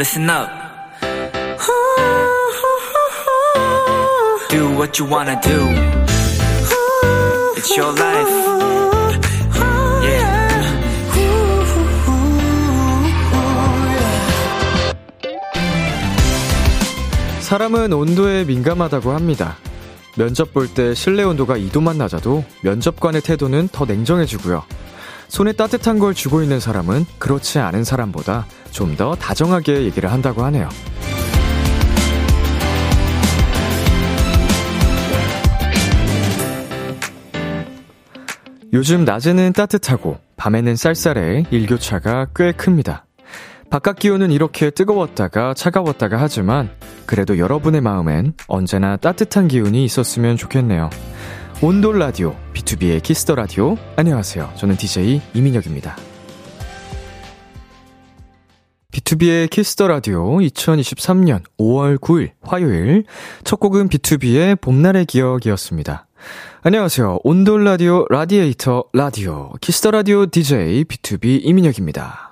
listen up. Do what you wanna do. It's your life. Yeah. 사람은 온도에 민감하다고 합니다. 면접 볼 때 실내 온도가 2도만 낮아도 면접관의 태도는 더 냉정해지고요. 손에 따뜻한 걸 쥐고 있는 사람은 그렇지 않은 사람보다 좀 더 다정하게 얘기를 한다고 하네요. 요즘 낮에는 따뜻하고 밤에는 쌀쌀해 일교차가 꽤 큽니다. 바깥 기온은 이렇게 뜨거웠다가 차가웠다가 하지만 그래도 여러분의 마음엔 언제나 따뜻한 기운이 있었으면 좋겠네요. 온돌 라디오, B2B의 키스터 라디오. 안녕하세요. 저는 DJ 이민혁입니다. B2B의 키스터 라디오 2023년 5월 9일 화요일 첫 곡은 BTOB의 봄날의 기억이었습니다. 안녕하세요. 온돌 라디오 라디에이터 라디오 Kiss the Radio DJ BTOB 이민혁입니다.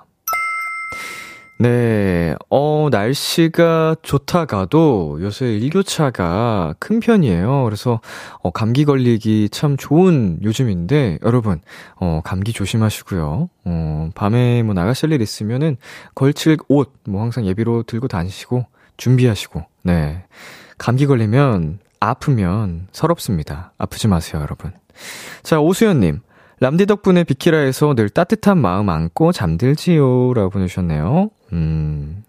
네, 어, 날씨가 좋다가도 요새 일교차가 큰 편이에요. 그래서, 어, 감기 걸리기 참 좋은 요즘인데, 여러분, 어, 감기 조심하시고요. 어, 밤에 뭐 나가실 일 있으면은 걸칠 옷, 뭐 항상 예비로 들고 다니시고, 준비하시고, 네. 감기 걸리면, 아프면 서럽습니다. 아프지 마세요, 여러분. 자, 오수연님. 람디 덕분에 비키라에서 늘 따뜻한 마음 안고 잠들지요. 라고 보내주셨네요. 음,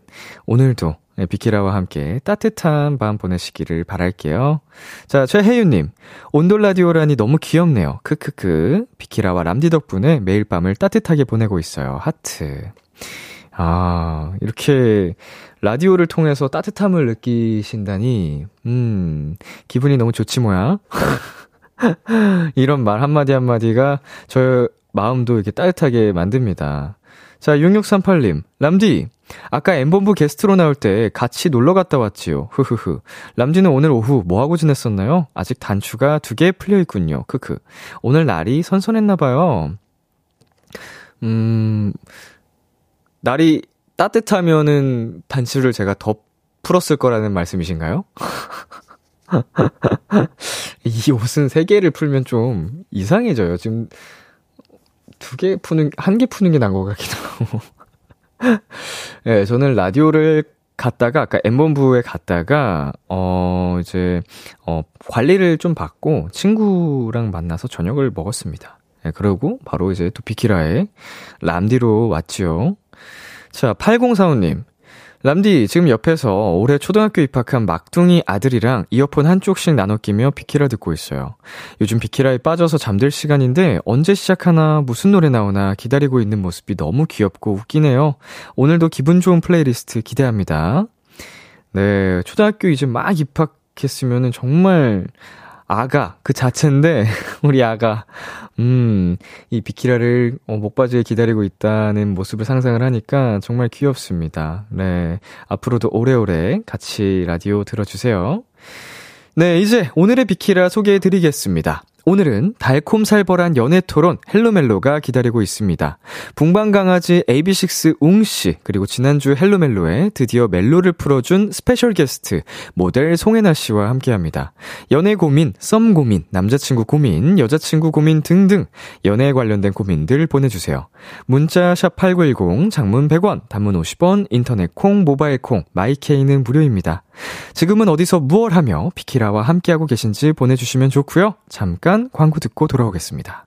오늘도 비키라와 함께 따뜻한 밤 보내시기를 바랄게요. 자, 최혜윤님. 온돌라디오라니 너무 귀엽네요. 크크크. 비키라와 람디 덕분에 매일 밤을 따뜻하게 보내고 있어요. 하트. 아, 이렇게 라디오를 통해서 따뜻함을 느끼신다니, 음, 기분이 너무 좋지 뭐야? 이런 말 한마디 한마디가 저 마음도 이렇게 따뜻하게 만듭니다. 자, 6638님, 람디, 아까 엠본부 게스트로 나올 때 같이 놀러 갔다 왔지요. 흐흐흐. 람디는 오늘 오후 뭐 하고 지냈었나요? 아직 단추가 두 개 풀려 있군요. 크크. 오늘 날이 선선했나 봐요. 음, 날이 따뜻하면은 단추를 제가 더 풀었을 거라는 말씀이신가요? 이 옷은 세 개를 풀면 좀 이상해져요. 지금 두 개 푸는, 한 개 푸는 게 나은 것 같기도 하고. 예, 네, 저는 라디오를 갔다가, 아까 엠본부에 갔다가, 어, 이제, 어, 관리를 좀 받고 친구랑 만나서 저녁을 먹었습니다. 예, 네, 그러고 바로 이제 또 비키라에 람디로 왔지요. 자, 8045님. 람디, 지금 옆에서 올해 초등학교 입학한 막둥이 아들이랑 이어폰 한쪽씩 나눠 끼며 비키라 듣고 있어요. 요즘 비키라에 빠져서 잠들 시간인데 언제 시작하나 무슨 노래 나오나 기다리고 있는 모습이 너무 귀엽고 웃기네요. 오늘도 기분 좋은 플레이리스트 기대합니다. 네, 초등학교 이제 막 입학했으면은 정말 아가 그 자체인데 우리 아가 음 이 비키라를 어, 목 빠지게 기다리고 있다는 모습을 상상을 하니까 정말 귀엽습니다. 네 앞으로도 오래오래 같이 라디오 들어주세요. 네 이제 오늘의 비키라 소개해드리겠습니다. 오늘은 달콤살벌한 연애 토론 헬로멜로가 기다리고 있습니다. 붕방강아지 AB6IX 웅 씨, 그리고 지난주 헬로멜로에 드디어 멜로를 풀어준 스페셜 게스트, 모델 송해나 씨와 함께 합니다. 연애 고민, 썸 고민, 남자친구 고민, 여자친구 고민 등등, 연애에 관련된 고민들 보내주세요. 문자 샵8910, 장문 100원, 단문 50원, 인터넷 콩, 모바일 콩, 마이케이는 무료입니다. 지금은 어디서 무얼 하며 비키라와 함께하고 계신지 보내주시면 좋고요. 잠깐 광고 듣고 돌아오겠습니다.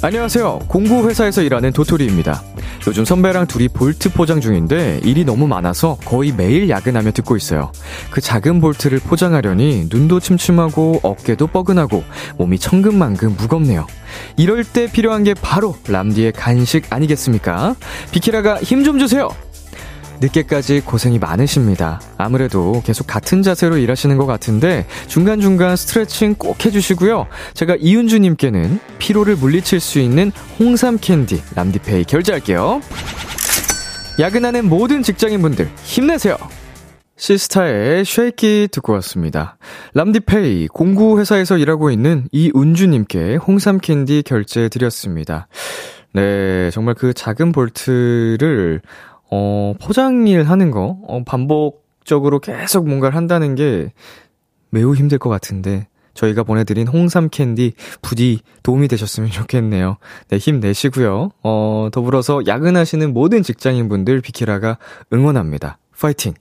안녕하세요. 공구 회사에서 일하는 도토리입니다. 요즘 선배랑 둘이 볼트 포장 중인데 일이 너무 많아서 거의 매일 야근하며 듣고 있어요. 그 작은 볼트를 포장하려니 눈도 침침하고 어깨도 뻐근하고 몸이 천근만근 무겁네요. 이럴 때 필요한 게 바로 람디의 간식 아니겠습니까? 비키라가 힘 좀 주세요! 늦게까지 고생이 많으십니다. 아무래도 계속 같은 자세로 일하시는 것 같은데 중간중간 스트레칭 꼭 해주시고요. 제가 이윤주님께는 피로를 물리칠 수 있는 홍삼 캔디 람디페이 결제할게요. 야근하는 모든 직장인분들 힘내세요. 시스타의 Shake It 듣고 왔습니다. 람디페이 공구 회사에서 일하고 있는 이은주님께 홍삼 캔디 결제해 드렸습니다. 네, 정말 그 작은 볼트를 어, 포장일 하는 거, 어, 반복적으로 계속 뭔가를 한다는 게 매우 힘들 것 같은데, 저희가 보내드린 홍삼 캔디 부디 도움이 되셨으면 좋겠네요. 네, 힘내시고요. 어, 더불어서 야근하시는 모든 직장인분들 비키라가 응원합니다. 파이팅!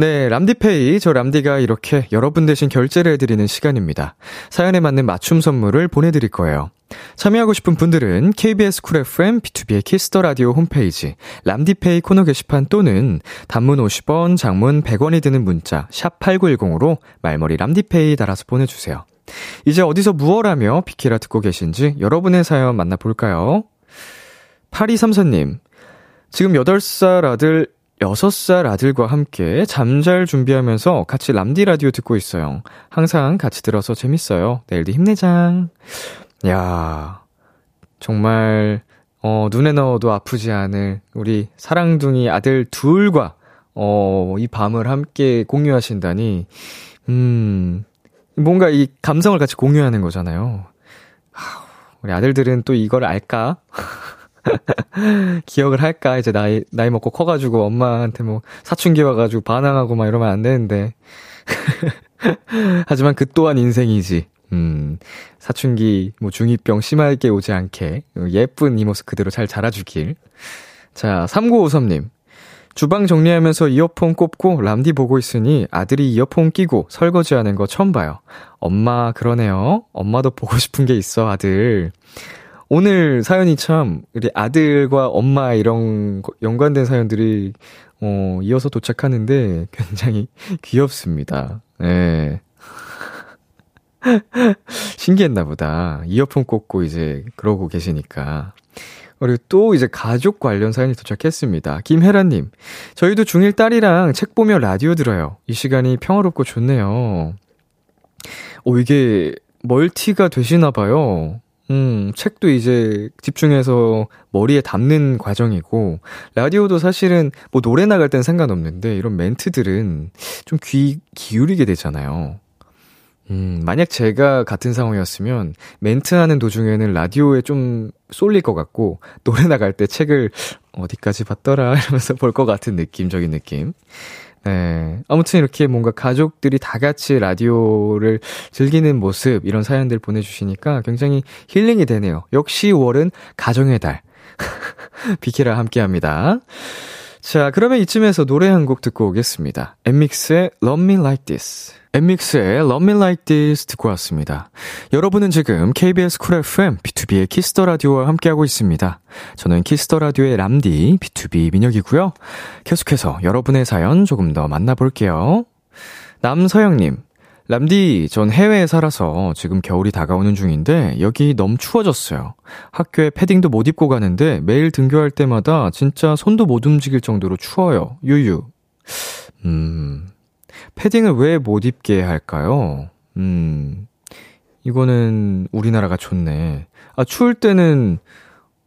네, 람디페이. 저 람디가 이렇게 여러분 대신 결제를 해드리는 시간입니다. 사연에 맞는 맞춤 선물을 보내드릴 거예요. 참여하고 싶은 분들은 KBS 쿨 FM B2B의 키스터 라디오 홈페이지 람디페이 코너 게시판 또는 단문 50원, 장문 100원이 드는 문자 샵 8910으로 말머리 람디페이 달아서 보내주세요. 이제 어디서 무엇하며 비키라 듣고 계신지 여러분의 사연 만나볼까요? 8234님, 지금 8살 아들 6살 아들과 함께 잠잘 준비하면서 같이 람디 라디오 듣고 있어요. 항상 같이 들어서 재밌어요. 내일도 힘내자. 야 정말, 어, 눈에 넣어도 아프지 않을 우리 사랑둥이 아들 둘과, 어, 이 밤을 함께 공유하신다니, 음, 뭔가 이 감성을 같이 공유하는 거잖아요. 우리 아들들은 또 이걸 알까? 기억을 할까? 이제 나이, 나이 먹고 커가지고 엄마한테 뭐 사춘기 와가지고 반항하고 막 이러면 안 되는데. 하지만 그 또한 인생이지. 음, 사춘기, 뭐 중2병 심하게 오지 않게 예쁜 이 모습 그대로 잘 자라주길. 자, 3953님. 주방 정리하면서 이어폰 꼽고 람디 보고 있으니 아들이 이어폰 끼고 설거지하는 거 처음 봐요. 엄마, 그러네요. 엄마도 보고 싶은 게 있어, 아들. 오늘 사연이 참, 우리 아들과 엄마 이런 연관된 사연들이, 어, 이어서 도착하는데 굉장히 귀엽습니다. 예. 네. 신기했나 보다. 이어폰 꽂고 이제 그러고 계시니까. 그리고 또 이제 가족 관련 사연이 도착했습니다. 김혜라님, 저희도 중1 딸이랑 책 보며 라디오 들어요. 이 시간이 평화롭고 좋네요. 오, 이게 멀티가 되시나 봐요. 음, 책도 이제 집중해서 머리에 담는 과정이고, 라디오도 사실은 뭐 노래 나갈 땐 상관없는데, 이런 멘트들은 좀 귀 기울이게 되잖아요. 음, 만약 제가 같은 상황이었으면 멘트하는 도중에는 라디오에 좀 쏠릴 것 같고, 노래 나갈 때 책을 어디까지 봤더라 이러면서 볼 것 같은 느낌적인 느낌. 네. 아무튼 이렇게 뭔가 가족들이 다 같이 라디오를 즐기는 모습, 이런 사연들 보내주시니까 굉장히 힐링이 되네요. 역시 월은 가정의 달. 비키라 함께 합니다. 자, 그러면 이쯤에서 노래 한 곡 듣고 오겠습니다. 엠믹스의 Love Me Like This. 엠믹스의 Love Me Like This 듣고 왔습니다. 여러분은 지금 KBS 쿨 FM B2B의 키스터 라디오와 함께하고 있습니다. 저는 키스터 라디오의 람디 B2B 민혁이고요. 계속해서 여러분의 사연 조금 더 만나볼게요. 남서영님, 람디, 전 해외에 살아서 지금 겨울이 다가오는 중인데 여기 너무 추워졌어요. 학교에 패딩도 못 입고 가는데 매일 등교할 때마다 진짜 손도 못 움직일 정도로 추워요. 유유. 음, 패딩을 왜 못 입게 할까요? 음, 이거는 우리나라가 좋네. 아, 추울 때는,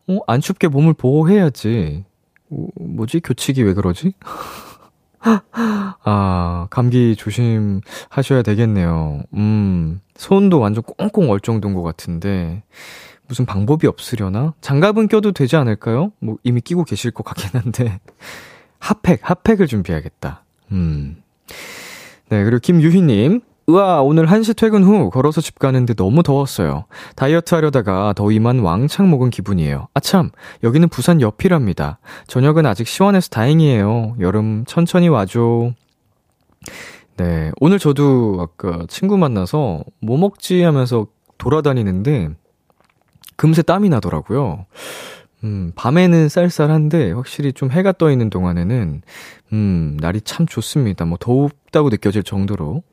어, 안 춥게 몸을 보호해야지. 어, 뭐지? 교칙이 왜 그러지? 아, 감기 조심하셔야 되겠네요. 음, 손도 완전 꽁꽁 얼 정도인 것 같은데, 무슨 방법이 없으려나? 장갑은 껴도 되지 않을까요? 뭐, 이미 끼고 계실 것 같긴 한데. 핫팩, 핫팩을 준비해야겠다. 음. 네, 그리고 김유희님. 으아, 오늘 1시 퇴근 후 걸어서 집 가는데 너무 더웠어요. 다이어트 하려다가 더위만 왕창 먹은 기분이에요. 아참, 여기는 부산 옆이랍니다. 저녁은 아직 시원해서 다행이에요. 여름 천천히 와줘. 네, 오늘 저도 아까 친구 만나서 뭐 먹지 하면서 돌아다니는데 금세 땀이 나더라고요. 음, 밤에는 쌀쌀한데 확실히 좀 해가 떠 있는 동안에는 음, 날이 참 좋습니다. 뭐 더웁다고 느껴질 정도로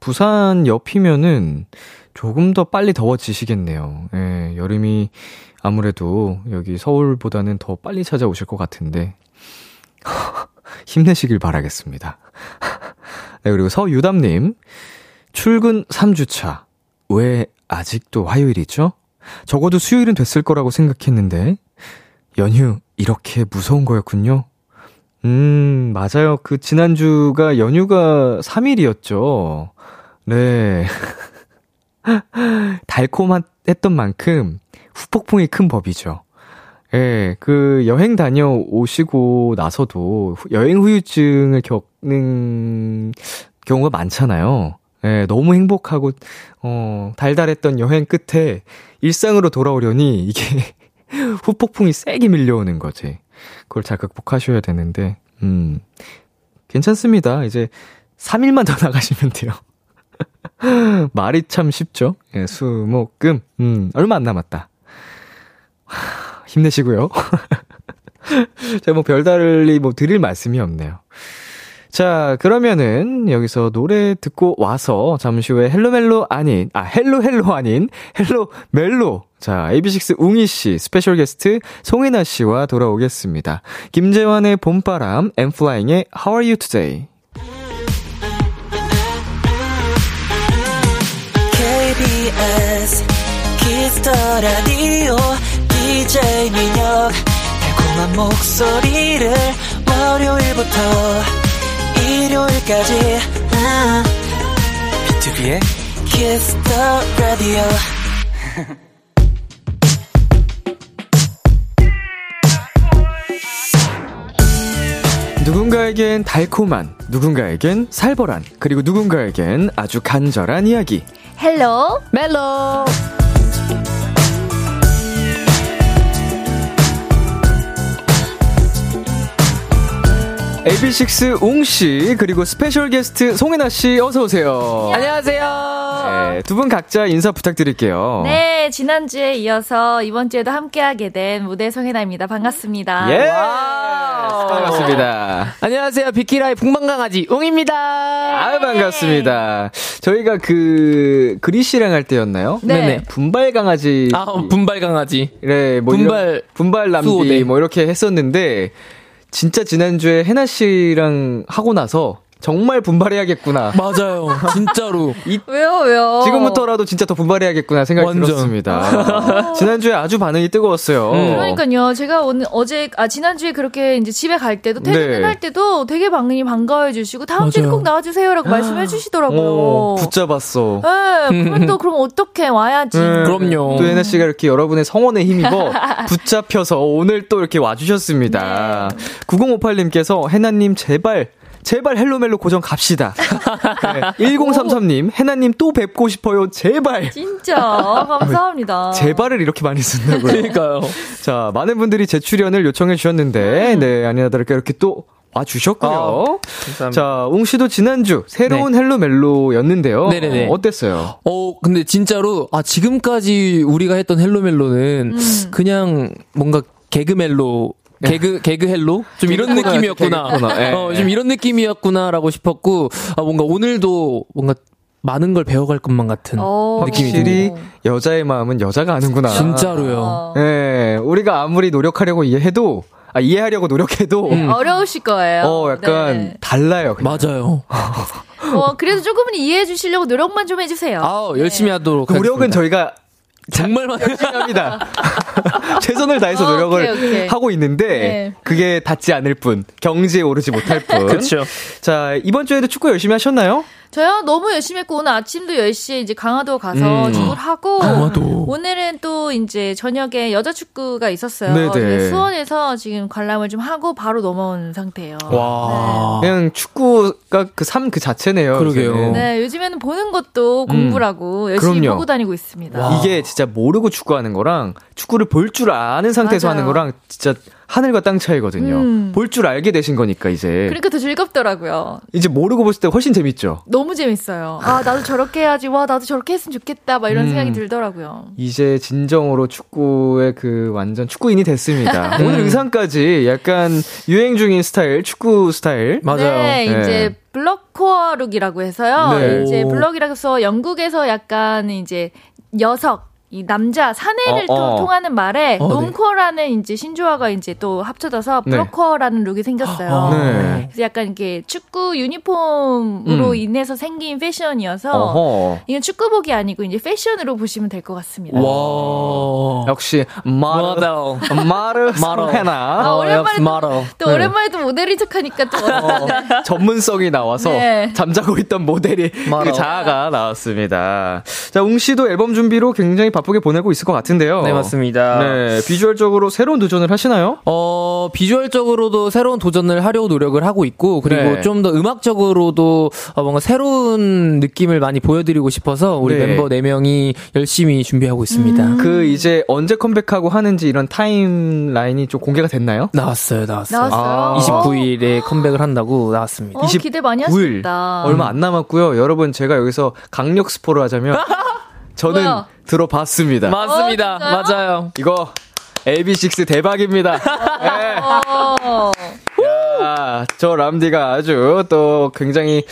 부산 옆이면은 조금 더 빨리 더워지시겠네요. 예, 여름이 아무래도 여기 서울보다는 더 빨리 찾아오실 것 같은데 힘내시길 바라겠습니다. 네, 그리고 서유담님 출근 3주차 왜 아직도 화요일이죠? 적어도 수요일은 됐을 거라고 생각했는데 연휴 이렇게 무서운 거였군요. 음, 맞아요. 그 지난주가 연휴가 3일이었죠. 네. 달콤했던 만큼 후폭풍이 큰 법이죠. 예, 그 여행 다녀오시고 나서도 여행 후유증을 겪는 경우가 많잖아요. 예, 너무 행복하고, 어, 달달했던 여행 끝에 일상으로 돌아오려니 이게 후폭풍이 세게 밀려오는 거지. 그걸 잘 극복하셔야 되는데, 음, 괜찮습니다. 이제 3일만 더 나가시면 돼요. 말이 참 쉽죠? 예, 수, 목, 금. 음, 얼마 안 남았다. 힘내시고요. 제가 뭐 별달리 뭐 드릴 말씀이 없네요. 자, 그러면은 여기서 노래 듣고 와서 잠시 후에 헬로멜로 아닌, 아, 헬로헬로 아닌, 헬로멜로. 자, AB6IX 웅이 씨, 스페셜 게스트 송해나 씨와 돌아오겠습니다. 김재환의 봄바람, N.Flying의 How are you today? KBS Kiss the 라디오 DJ 민혁 달콤한 목소리를 월요일부터 일요일까지 아, B2B의 키스터 라디오 누군가에겐 달콤한, 누군가에겐 살벌한, 그리고 누군가에겐 아주 간절한 이야기. 헬로 멜로 AB6IX 웅씨, 그리고 스페셜 게스트 송해나 씨, 어서 오세요. 안녕하세요. 네, 두 분 각자 인사 부탁드릴게요. 네, 지난주에 이어서 이번 주에도 함께하게 된 모델 송해나입니다. 반갑습니다. 예! 와우. 반갑습니다. 안녕하세요. 비키라의 북방강아지 웅입니다. 아 반갑습니다. 저희가 그, 그리 씨랑 할 때였나요? 네. 네네. 분발 강아지. 아, 분발 강아지. 네, 뭐 분발 이런- 분발 남비 수호대. 뭐 이렇게 했었는데 진짜 지난주에 해나 씨랑 하고 나서 정말 분발해야겠구나. 맞아요. 진짜로. 왜요, 왜요? 지금부터라도 진짜 더 분발해야겠구나 생각이 완전. 들었습니다. 지난주에 아주 반응이 뜨거웠어요. 음. 그러니까요. 제가 오늘 어제 아 지난주에 그렇게 이제 집에 갈 때도 퇴근을 네. 할 때도 되게 방문이 반가워해 주시고 다음 주에 맞아요. 꼭 나와 주세요라고 말씀해 주시더라고요. 어, 붙잡았어. 네, 그러면 또 그럼 어떻게 와야지. 네. 그럼요. 또 해나 씨가 이렇게 여러분의 성원에 힘입어 붙잡혀서 오늘 또 이렇게 와주셨습니다. 9058님께서 해나님 제발 제발 헬로멜로 고정 갑시다. 네. 1033님 해나님 또 뵙고 싶어요. 제발. 진짜 감사합니다. 제발을 이렇게 많이 쓴다고요. 그러니까요. 자, 많은 분들이 재출연을 요청해 주셨는데, 음. 네, 아니나 다를까 이렇게 또 와주셨고요. 감사합니다. 자, 웅 씨도 지난주 새로운 헬로멜로였는데요. 네. 네네네. 어, 어땠어요? 어, 근데 진짜로, 아, 지금까지 우리가 했던 헬로멜로는 음. 그냥 뭔가 개그멜로, 개그, 개그 헬로? 좀 이런 느낌이었구나. 예. 어, 좀 이런 느낌이었구나라고 싶었고, 아, 뭔가 오늘도 뭔가 많은 걸 배워갈 것만 같은 어. 느낌이 확실히 듭니다. 여자의 마음은 여자가 아는구나. 진짜로요. 어. 예, 우리가 아무리 노력하려고 이해해도, 아, 이해하려고 노력해도, 네, 어려우실 거예요. 어, 약간 네. 달라요. 그냥. 맞아요. 어, 그래도 조금은 이해해 주시려고 노력만 좀 해주세요. 아, 열심히 하도록 그 노력은 하겠습니다. 저희가 정말 많이 합니다. 최선을 다해서 어, 노력을 오케이, 오케이. 하고 있는데 네. 그게 닿지 않을 뿐, 경지에 오르지 못할 뿐. 그쵸. 자, 이번 주에도 축구 열심히 하셨나요? 저요 너무 열심히 했고 오늘 아침도 10시에 이제 강화도 가서 음. 축구를 하고 강화도. 오늘은 또 이제 저녁에 여자 축구가 있었어요. 네네. 수원에서 지금 관람을 좀 하고 바로 넘어온 상태예요. 와. 그냥 축구가 그 삶 그 자체네요. 그러게요. 요새는. 네, 요즘에는 보는 것도 공부라고 열심히 음. 그럼요. 보고 다니고 있습니다. 와. 이게 진짜 모르고 축구하는 거랑 축구를 볼 줄 아는 상태에서 맞아요. 하는 거랑 진짜 하늘과 땅 차이거든요. 음. 볼줄 알게 되신 거니까 이제 그러니까 더 즐겁더라고요. 이제 모르고 봤을 때 훨씬 재밌죠. 너무 재밌어요. 아, 나도 저렇게 해야지. 와, 나도 저렇게 했으면 좋겠다. 막 이런 음. 생각이 들더라고요. 이제 진정으로 축구의 그 완전 축구인이 됐습니다. 오늘 의상까지 약간 유행 중인 스타일, 축구 스타일. 맞아요. 네, 네. 이제 blokecore look이라고 해서요. 네. 이제 오. bloke이라고 해서 영국에서 약간 이제 녀석 이 남자 사내를 어, 통- 어. 통하는 말에 어, 네. normcore라는 이제 신조어가 이제 또 합쳐져서 네. blokecore라는 look이 생겼어요. 아, 네. 그래서 약간 이게 축구 유니폼으로 음. 인해서 생긴 패션이어서 어허. 이건 축구복이 아니고 이제 패션으로 보시면 될 것 같습니다. 와. 역시 마르 모델. 마르 마르. 해나 아, 오랜만에. 또 오랜만에 또 모델인 척하니까 또 어색하네. 전문성이 나와서 네. 잠자고 있던 모델이. 그 자아가 나왔습니다. 자, 웅 씨도 앨범 준비로 굉장히 바쁘게 보내고 있을 것 같은데요. 네, 맞습니다. 네, 비주얼적으로 새로운 도전을 하시나요? 어, 비주얼적으로도 새로운 도전을 하려고 노력을 하고 있고, 그리고 네. 좀더 음악적으로도 어, 뭔가 새로운 느낌을 많이 보여드리고 싶어서 우리 네. 멤버 4명이 열심히 준비하고 있습니다. 그 이제 언제 컴백하고 하는지 이런 타임 라인이 좀 공개가 됐나요? 나왔어요, 나왔어요. 나왔어요. 아. 29일에 컴백을 한다고 나왔습니다. 어, 기대 많이 9일. 하셨다. 얼마 안 남았고요. 여러분 제가 여기서 강력 스포를 하자면 저는 뭐야? 들어봤습니다. 맞습니다. 어? 맞아요. 이거 AB6IX 대박입니다. 네. 어. 야, 저 람디가 아주 또 굉장히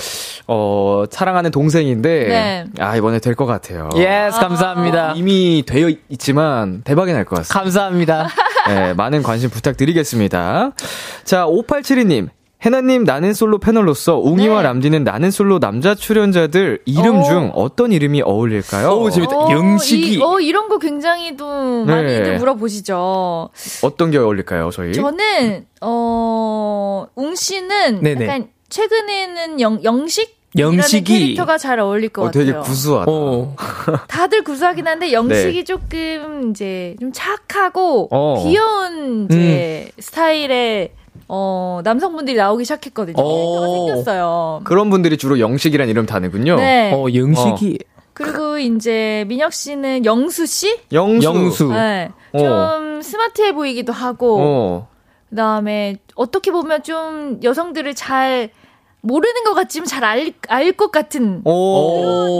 어 사랑하는 동생인데 네. 아 이번에 될 것 같아요. yes, 감사합니다. 이미 되어 있지만 대박이 날 것 같습니다. 감사합니다. 네, 많은 관심 부탁드리겠습니다. 자, 5872님. 해나님 나는 솔로 패널로서 웅이와 네. 람디는 나는 솔로 남자 출연자들 이름 오. 중 어떤 이름이 어울릴까요? 오, 재밌다. 어, 영식이. 이, 어, 이런 거 굉장히 또 네. 많이들 물어보시죠. 어떤 게 어울릴까요, 저희? 저는, 어, 웅 씨는 네네. 약간 최근에는 영, 영식? 영식이. 캐릭터가 잘 어울릴 것 어, 되게 같아요. 구수하다. 어. 다들 구수하긴 한데 영식이 네. 조금 이제 좀 착하고 어. 귀여운 이제 스타일의 어 남성분들이 나오기 시작했거든요. 오. 캐릭터가 생겼어요. 그런 분들이 주로 영식이란 이름 다네군요. 네. 어, 영식이. 그리고 이제 민혁 씨는 영수 씨? 영수. 영수. 네. 어. 좀 스마트해 보이기도 하고 어. 그다음에 어떻게 보면 좀 여성들을 잘 모르는 것 같지만 잘 알 알 것 같은 오.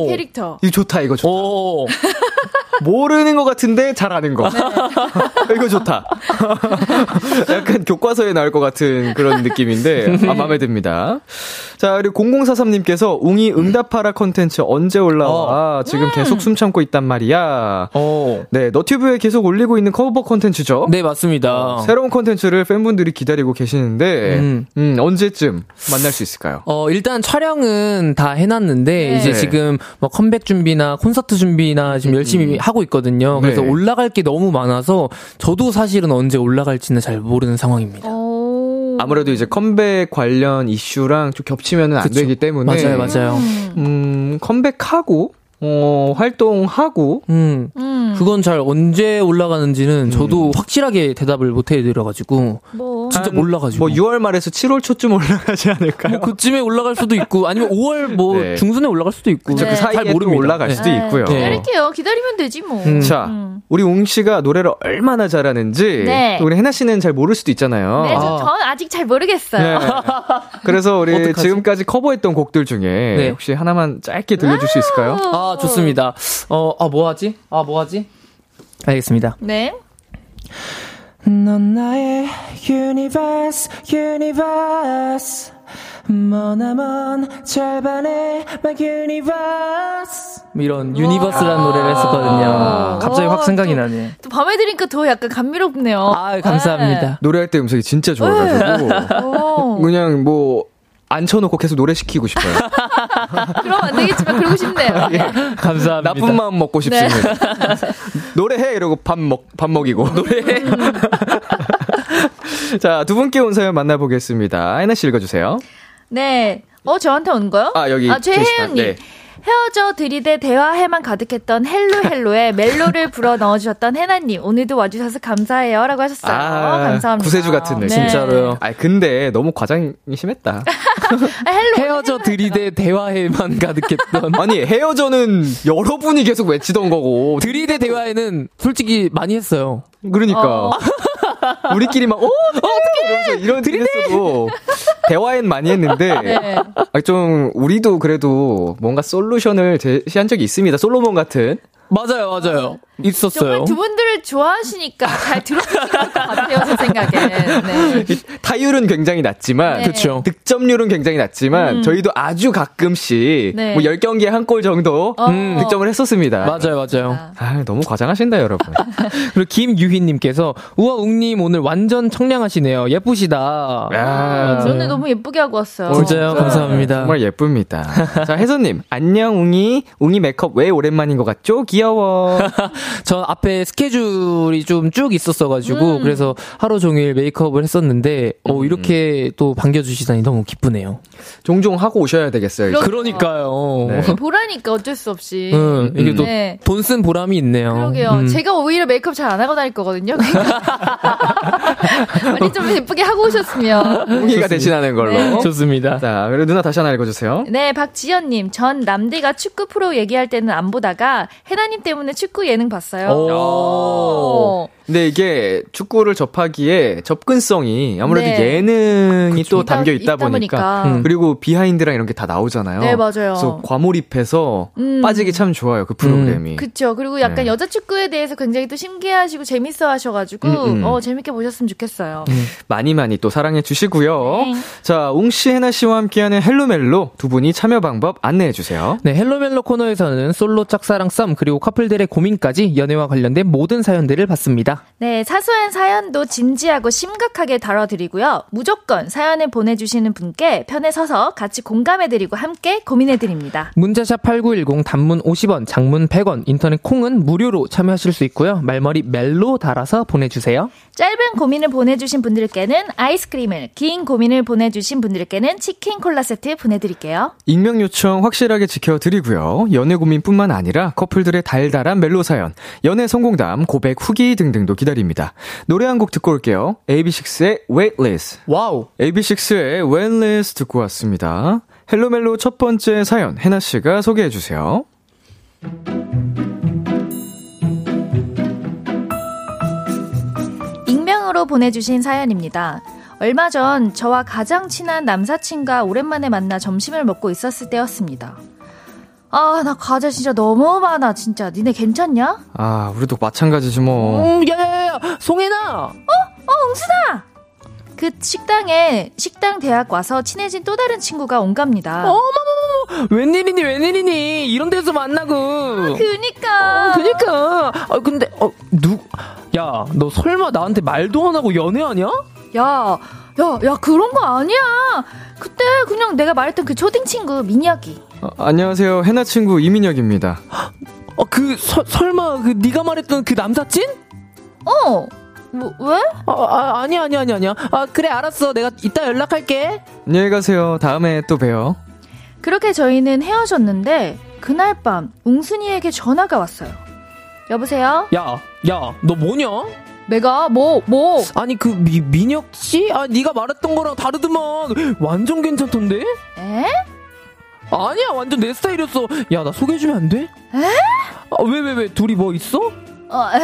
오. 캐릭터. 이거 좋다, 이거 좋다. 오. 모르는 것 같은데 잘 아는 거. 네. 이거 좋다. 약간 교과서에 나올 것 같은 그런 느낌인데, 아, 마음에 듭니다. 자, 그리고 0043님께서 웅이 응답하라 컨텐츠 언제 올라와? 지금 계속 숨 참고 있단 말이야. 어. 네, 너튜브에 계속 올리고 있는 커버 컨텐츠죠. 네, 맞습니다. 새로운 컨텐츠를 팬분들이 기다리고 계시는데, 음. 음. 언제쯤 만날 수 있을까요? 어, 일단 촬영은 다 해놨는데, 네. 이제 네. 지금 뭐 컴백 준비나 콘서트 준비나 지금 열심히 하고 있거든요. 그래서 네. 올라갈 게 너무 많아서, 저도 사실은 언제 올라갈지는 잘 모르는 상황입니다. 오. 아무래도 이제 컴백 관련 이슈랑 좀 겹치면 안 그쵸. 되기 때문에. 맞아요, 맞아요. 음, 컴백하고, 어, 활동하고, 음. 음. 그건 잘 언제 올라가는지는 저도 확실하게 대답을 못 해드려가지고, 뭐 진짜 한 몰라가지고. 뭐 6월 말에서 7월 초쯤 올라가지 않을까요? 뭐 그쯤에 올라갈 수도 있고, 아니면 5월 뭐 네. 중순에 올라갈 수도 있고. 그쵸, 네. 그 사이에 잘또 모릅니다. 올라갈 네. 수도 있고요. 네. 기다릴게요. 기다리면 되지 뭐. 음. 자, 음. 우리 웅 씨가 노래를 얼마나 잘하는지, 네. 또 우리 해나 씨는 잘 모를 수도 있잖아요. 네, 저, 아. 전 아직 잘 모르겠어요. 네. 그래서 우리 어떡하지? 지금까지 커버했던 곡들 중에 네. 혹시 하나만 짧게 들려줄 수 있을까요? 아, 좋습니다. 어, 아, 뭐 하지? 아, 뭐 하지? 알겠습니다. 네. 넌 나의 universe, universe. 머나먼 절반의 my universe. 이런 Universe라는 노래를 했었거든요. 갑자기 확 생각이 나네. 또 밤에 들으니까 더 약간 감미롭네요. 아, 감사합니다. 노래할 때 음색이 진짜 좋아가지고, 네. 오, 그냥 뭐, 앉혀놓고 계속 노래 시키고 싶어요. 그럼 안 되겠지만 그러고 싶네요. 감사합니다. 나쁜 마음 먹고 싶습니다. 노래해 이러고 밥 먹, 밥 먹이고. 노래해. 자, 두 분께 온 사연 만나보겠습니다. 아이나 씨 읽어주세요. 네. 어, 저한테 온 거요? 아, 여기 아. 최혜연님. 네. 헤어져 들이대 대화해만 가득했던 헬로 헬로에 멜로를 불어 넣어주셨던 해나님 오늘도 와주셔서 감사해요 라고 하셨어요. 아, 감사합니다. 구세주 같은 느낌. 진짜로요. 아, 근데 너무 과장이 심했다. 아, 헬로 헤어져 들이대 대화에만 가득했던. 아니, 헤어져는 여러분이 계속 외치던 거고. 들이대 대화에는 솔직히 많이 했어요. 그러니까. 어. 우리끼리 막, 어, 어떡해! 이러면서 이런 했어도 대화엔 많이 했는데. 네. 아, 좀, 우리도 그래도 뭔가 솔루션을 제시한 적이 있습니다. 솔로몬 같은. 맞아요, 맞아요. 있었어요. 정말 두 분들 을 좋아하시니까 잘 들어주실 것 같아요, 제 생각엔. 네. 이 타율은 굉장히 낮지만. 네. 그쵸. 득점률은 굉장히 낮지만. 음. 저희도 아주 가끔씩. 네. 뭐 10경기에 한 골 정도. 어. 음, 득점을 했었습니다. 맞아요, 맞아요. 아, 너무 과장하신다, 여러분. 그리고 김유희님께서 우와 웅님 오늘 완전 청량하시네요. 예쁘시다. 야. 저는 너무 예쁘게 하고 왔어요. 진짜요? 감사합니다. 정말 예쁩니다. 자, 혜선님. 안녕, 웅이. 웅이 메이크업 왜 오랜만인 것 같죠? 귀여워. 전 앞에 스케줄 이 좀 쭉 있었어가지고 음. 그래서 하루 종일 메이크업을 했었는데 어, 이렇게 또 반겨주시다니 너무 기쁘네요. 종종 하고 오셔야 되겠어요. 이제. 그러니까요. 네. 이 보라니까 어쩔 수 없이. 응, 이게 또 네. 돈쓴 보람이 있네요. 그러게요. 음. 제가 오히려 메이크업 잘 안 하고 다닐 거거든요. 많이 좀 예쁘게 하고 오셨으면. 웅이가 대신하는 걸로. 네. 좋습니다. 자, 그리고 누나 다시 하나 읽어주세요. 네, 박지연님. 전 남대가 축구 프로 얘기할 때는 안 보다가 해나님 때문에 축구 예능 봤어요. 오. 오. 근데 이게 축구를 접하기에 접근성이 아무래도 네. 예능이 또 있다- 담겨 있다, 있다 보니까. 보니까. 음. 그리고 비하인드랑 이런 게 다 나오잖아요. 네, 맞아요. 그래서 과몰입해서 음. 빠지기 참 좋아요, 그 프로그램이. 그쵸. 그리고 약간 네. 여자 축구에 대해서 굉장히 또 신기해하시고 재밌어 하셔가지고, 음, 음. 어, 재밌게 보셨으면 좋겠어요. 많이 많이 또 사랑해 주시고요. 네. 자, 웅씨, 해나 씨와 함께하는 헬로멜로 두 분이 참여 방법 안내해 주세요. 네, 헬로멜로 코너에서는 솔로 짝사랑 썸 그리고 커플들의 고민까지 연애와 관련된 모든 사연들을 받습니다. 네, 사소한 사연도 진지하고 심각하게 다뤄드리고요. 무조건 사연을 보내주시는 분께 편에 서서 같이 공감해드리고 함께 고민해드립니다. 문자샵 8910 단문 50원, 장문 100원, 인터넷 콩은 무료로 참여하실 수 있고요. 말머리 멜로 달아서 보내주세요. 짧은 고민을 보내주신 분들께는 아이스크림을, 긴 고민을 보내주신 분들께는 치킨 콜라 세트 보내드릴게요. 익명 요청 확실하게 지켜드리고요. 연애 고민뿐만 아니라 커플들의 달달한 멜로 사연, 연애 성공담, 고백 후기 등등 도 기다립니다. 노래 한 곡 듣고 올게요. AB6IX의 Weightless. Wow. AB6IX의 Weightless 듣고 왔습니다. 헬로멜로 첫 번째 사연, 해나씨가 소개해주세요. 익명으로 보내주신 사연입니다. 얼마 전 저와 가장 친한 남사친과 오랜만에 만나 점심을 먹고 있었을 때였습니다. 아, 나 과자 진짜 너무 많아, 진짜. 니네 괜찮냐? 아, 우리도 마찬가지지 뭐. 음, 야 야 야, 송혜나. 어, 웅순아! 그 식당에, 식당 대학 와서 친해진 또 다른 친구가 온 갑니다. 어머머머, 웬일이니 웬일이니 이런 데서 만나고. 그니까. 그니까. 아 근데 어 누? 야, 너 설마 나한테 말도 안 하고 연애하냐? 야, 야, 야, 그런 거 아니야. 그때 그냥 내가 말했던 그 초딩 친구, 민혁이. 어, 안녕하세요. 해나 친구 이민혁입니다. 어그 설마 그 네가 말했던 그 남사친? 어, 뭐, 왜? 아, 아 아니야 아니야 아니야 아니야. 아 그래 알았어. 내가 이따 연락할게. 안녕히 가세요. 다음에 또 봬요. 그렇게 저희는 헤어졌는데, 그날 밤, 웅순이에게 전화가 왔어요. 여보세요? 야, 야, 너 뭐냐? 내가, 뭐, 뭐. 아니 그 미, 민혁 씨? 아 네가 말했던 거랑 다르더만. 완전 괜찮던데? 에? 아니야 완전 내 스타일이었어. 야 나 소개해주면 안 돼? 에? 아, 왜왜왜 둘이 뭐 있어? 어, 에?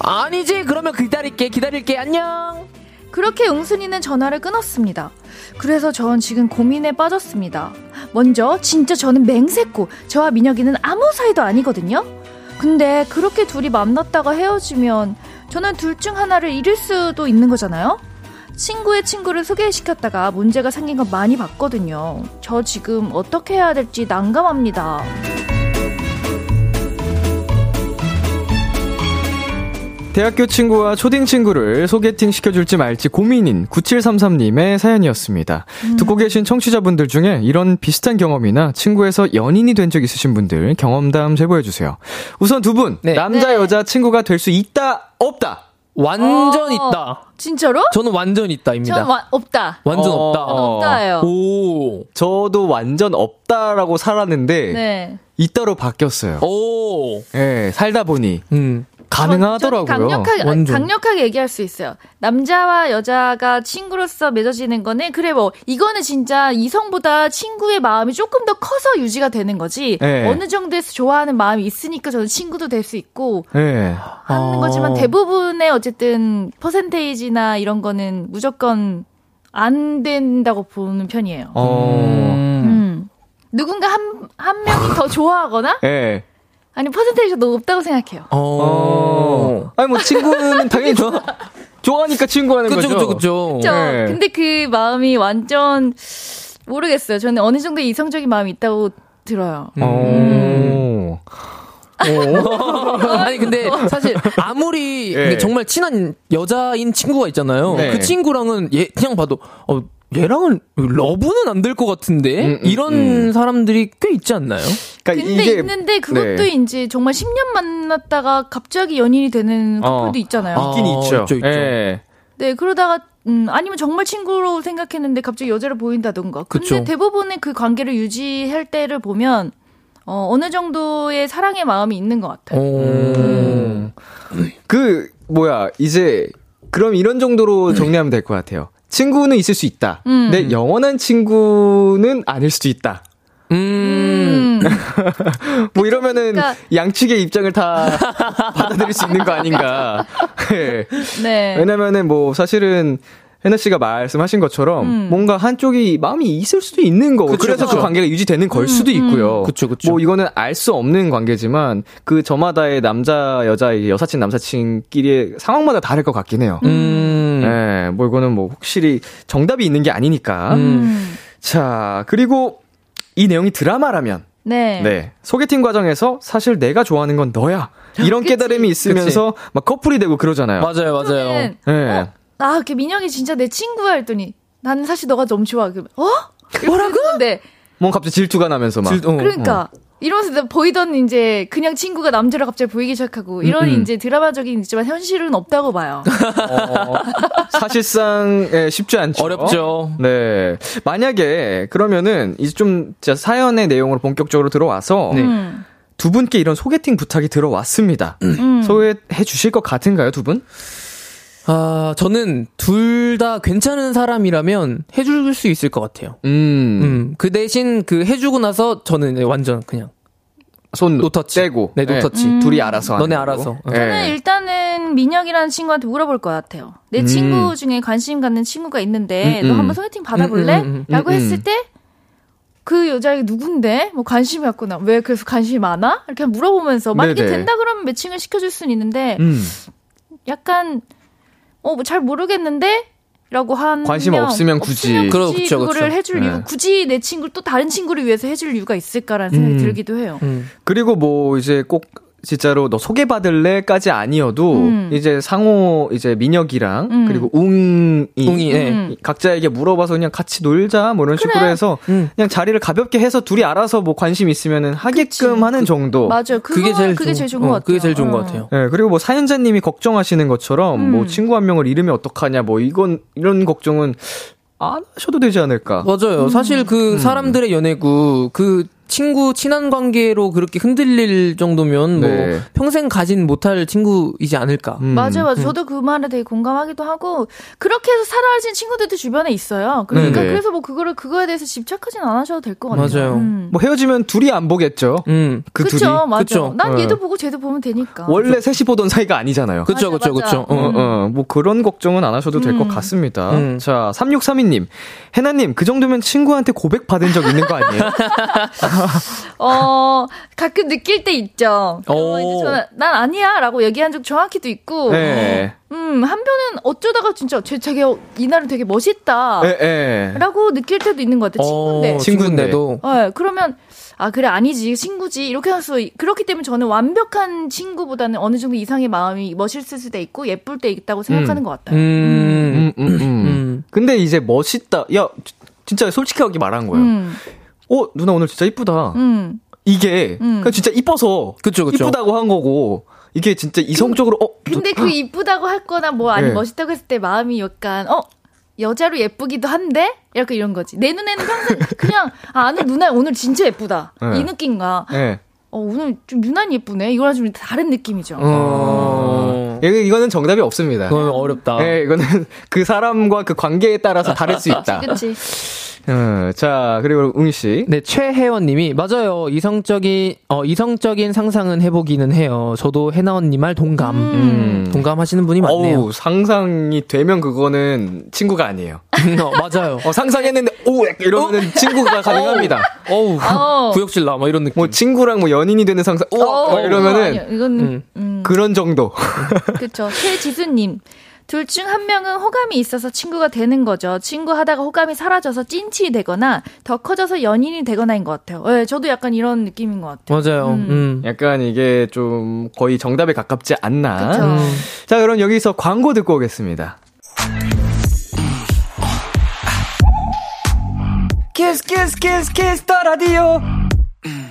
아니지 그러면 기다릴게 기다릴게 안녕. 그렇게 웅순이는 전화를 끊었습니다. 그래서 전 지금 고민에 빠졌습니다. 먼저 진짜 저는 맹세코 저와 민혁이는 아무 사이도 아니거든요. 근데 그렇게 둘이 만났다가 헤어지면 저는 둘 중 하나를 잃을 수도 있는 거잖아요. 친구의 친구를 소개시켰다가 문제가 생긴 건 많이 봤거든요. 저 지금 어떻게 해야 될지 난감합니다. 대학교 친구와 초딩 친구를 소개팅 시켜줄지 말지 고민인 9733님의 사연이었습니다. 듣고 계신 청취자분들 중에 이런 비슷한 경험이나 친구에서 연인이 된 적 있으신 분들 경험담 제보해주세요. 우선 두 분, 네. 남자, 네. 여자 친구가 될 수 있다, 없다? 완전 어. 있다. 진짜로? 저는 완전 있다입니다. 전 와, 없다. 완전 어. 없다. 전 없다예요. 오. 저도 완전 없다라고 살았는데 네. 있다로 바뀌었어요. 오. 예, 살다 보니 음. 가능하더라고요. 강력하게, 완전. 강력하게 얘기할 수 있어요. 남자와 여자가 친구로서 맺어지는 거는, 그래, 뭐, 이거는 진짜 이성보다 친구의 마음이 조금 더 커서 유지가 되는 거지. 네. 어느 정도에서 좋아하는 마음이 있으니까 저는 친구도 될 수 있고, 예. 하는 아. 거지만 대부분의 어쨌든 퍼센테이지나 이런 거는 무조건 안 된다고 보는 편이에요. 어. 음. 음. 누군가 한, 한 명이 더 좋아하거나, 예. 아니, 퍼센테이지가 너무 높다고 생각해요. 어. 아니 뭐 친구는 당연히 좋아 좋아하니까 친구 하는 그쵸, 거죠. 그쵸, 그쵸. 그렇죠. 네. 근데 그 마음이 완전 모르겠어요. 저는 어느 정도 이성적인 마음이 있다고 들어요. 어. 아니 근데 사실 아무리 예. 이게 정말 친한 여자인 친구가 있잖아요. 네. 그 친구랑은 얘 그냥 봐도 어 얘랑은 러브는 안 될 것 같은데 음, 음, 이런 음. 사람들이 꽤 있지 않나요? 그러니까 근데 이게 있는데 그것도 네. 이제 정말 10년 만났다가 갑자기 연인이 되는 어. 커플도 있잖아요. 아. 있긴 있죠. 있죠, 있죠. 예. 네, 그러다가 음, 아니면 정말 친구로 생각했는데 갑자기 여자를 보인다던가. 근데 그쵸. 대부분의 그 관계를 유지할 때를 보면 어, 어느 정도의 사랑의 마음이 있는 것 같아요. 음. 그 뭐야 이제 그럼 이런 정도로 정리하면 될 것 같아요. 친구는 있을 수 있다. 음. 근데 영원한 친구는 아닐 수도 있다. 음. 음. 뭐 이러면은 그러니까- 양측의 입장을 다 받아들일 수 있는 거 아닌가. 예. 네. 왜냐면은 뭐 사실은 혜나 씨가 말씀하신 것처럼 음. 뭔가 한쪽이 마음이 있을 수도 있는 거고 그쵸, 그래서 그쵸. 그 관계가 유지되는 걸 음, 수도 음. 있고요. 그쵸, 그쵸. 뭐 이거는 알 수 없는 관계지만 그 저마다의 남자 여자 여사친 남사친끼리의 상황마다 다를 것 같긴 해요. 음. 예, 뭐 이거는 뭐 확실히 정답이 있는 게 아니니까. 음. 자, 그리고 이 내용이 드라마라면 네. 네. 소개팅 과정에서 사실 내가 좋아하는 건 너야. 이런 그치. 깨달음이 있으면서 막 커플이 되고 그러잖아요. 맞아요, 맞아요. 그러면 예. 아, 그 민영이 진짜 내 친구야 했더니 나는 사실 너가 너무 좋아. 그러면 어? 뭐라고? 근데 뭔 갑자기 질투가 나면서 막. 질- 어, 그러니까 이러면서 내가 보이던 이제 그냥 친구가 남자로 갑자기 보이기 시작하고 이런 음, 음. 이제 드라마적인 있지만 현실은 없다고 봐요. 어, 사실상 예, 쉽지 않죠. 어렵죠. 네. 만약에 그러면은 이제 좀 진짜 사연의 내용으로 본격적으로 들어와서 네. 음. 두 분께 이런 소개팅 부탁이 들어왔습니다. 음. 소개해 주실 것 같은가요, 두 분? 아, 저는 둘 다 괜찮은 사람이라면 해줄 수 있을 것 같아요. 음. 음, 그 대신 그 해주고 나서 저는 완전 그냥 손 노터치. 떼고. 네, 노터치. 음. 둘이 알아서. 너네 알아서. 어. 저는 예. 일단은 민혁이라는 친구한테 물어볼 것 같아요. 내 음. 친구 중에 관심 갖는 친구가 있는데 음, 너 음. 한번 소개팅 받아볼래? 음, 음, 음, 라고 음, 했을 음. 때그 여자애가 누군데? 뭐 관심 이 갖구나. 왜 그래서 관심이 많아? 이렇게 물어보면서 만약에 네네. 된다 그러면 매칭을 시켜줄 수는 있는데 음. 약간 어 뭐 잘 모르겠는데 라고 한 관심 없으면 굳이. 굳이 그쵸, 그거를 그쵸. 해줄 네. 이유 굳이 내 친구를 또 다른 친구를 위해서 해줄 이유가 있을까라는 생각이 음. 들기도 해요. 음. 그리고 뭐 이제 꼭 진짜로 너 소개받을래까지 아니어도 음. 이제 상호 이제 민혁이랑 음. 그리고 웅이 웅이, 예. 음. 각자에게 물어봐서 그냥 같이 놀자 뭐 이런 식으로 그래. 해서 음. 그냥 자리를 가볍게 해서 둘이 알아서 뭐 관심 있으면은 하게끔 그치. 하는 정도. 맞아요. 그게 제일 그게 좋은- 제일 좋은 어, 것 같아요. 그게 제일 좋은 것 어. 같아요. 네, 그리고 뭐 사연자님이 걱정하시는 것처럼 음. 뭐 친구 한 명을 잃으면 어떡하냐 뭐 이건 이런 걱정은 안 하셔도 되지 않을까. 맞아요. 사실 그 사람들의 연애구, 그 친구, 친한 관계로 그렇게 흔들릴 정도면 뭐 네. 평생 가진 못할 친구이지 않을까. 음. 맞아요, 맞아요. 저도 그 말에 되게 공감하기도 하고 그렇게 해서 살아진 친구들도 주변에 있어요. 그러니까 네네. 그래서 뭐 그거를 그거에 대해서 집착하진 않으셔도 될 것 같아요. 맞아요. 음. 뭐 헤어지면 둘이 안 보겠죠. 음. 그 그쵸, 둘이. 맞아. 그쵸. 난 어. 얘도 보고 쟤도 보면 되니까. 원래 셋이 보던 사이가 아니잖아요. 그쵸, 맞아. 그쵸. 어. 어, 어, 뭐 그런 걱정은 안 하셔도 될것 음. 같습니다. 음. 자, 3632님. 해나님, 그 정도면 친구한테 고백 받은 적 있는 거 아니에요? 어, 가끔 느낄 때 있죠. 저는 난 아니야 라고 얘기한 적 정확히도 있고. 네. 음, 한편은 어쩌다가 진짜 쟤 되게 이날은 되게 멋있다. 예, 예. 라고 느낄 때도 있는 것 같아요. 친구인데. 어, 친구인데. 친구인데도. 네, 그러면 아 그래 아니지 친구지 이렇게 해서 그렇기 때문에 저는 완벽한 친구보다는 어느 정도 이상의 마음이 멋있을 때 있고 예쁠 때 있다고 생각하는 것 같아요. 음. 음, 음, 음. 음. 근데 이제 멋있다. 야, 진짜 솔직하게 말한 거예요. 음, 어, 누나 오늘 진짜 이쁘다. 음. 이게 음. 그냥 진짜 이뻐서 그쵸, 그쵸. 이쁘다고 한 거고 이게 진짜 이성적으로 어 근데 그 이쁘다고 했거나 뭐 아니 네. 멋있다고 했을 때 마음이 약간 어 여자로 예쁘기도 한데 약간 이런 거지. 내 눈에는 평생 그냥 아, 아는 누나 오늘 진짜 예쁘다 네. 이 느낌과 예. 어 오늘 좀 유난히 예쁘네 이거랑 좀 다른 느낌이죠. 어. 이- 이거는 정답이 없습니다. 그건 어렵다. 예, 이거는 그 사람과 그 관계에 따라서 다를 수 있다. 그치? 어, 자, 그리고 웅이 씨. 네, 최혜원 님이 맞아요. 이성적인 어 이성적인 상상은 해 보기는 해요. 저도 해나 언니 말 동감. 음. 동감하시는 분이 많네요. 어우, 상상이 되면 그거는 친구가 아니에요. 어, 맞아요. 어, 상상했는데, 오! 약간 이러면 친구가 가능합니다. 어우, 어. 구역질 나 막 이런 느낌. 뭐, 친구랑 뭐 연인이 되는 상상! 어, 막 이러면은, 아니요, 이거는 음. 음. 그런 정도. 그쵸. 최지수 님. 둘 중 한 명은 호감이 있어서 친구가 되는 거죠. 친구 하다가 호감이 사라져서 찐친이 되거나 더 커져서 연인이 되거나인 것 같아요. 네, 저도 약간 이런 느낌인 것 같아요. 맞아요. 음. 음. 약간 이게 좀 거의 정답에 가깝지 않나. 음. 자, 그럼 여기서 광고 듣고 오겠습니다. Kiss, Kiss, Kiss, Kiss, the Radio.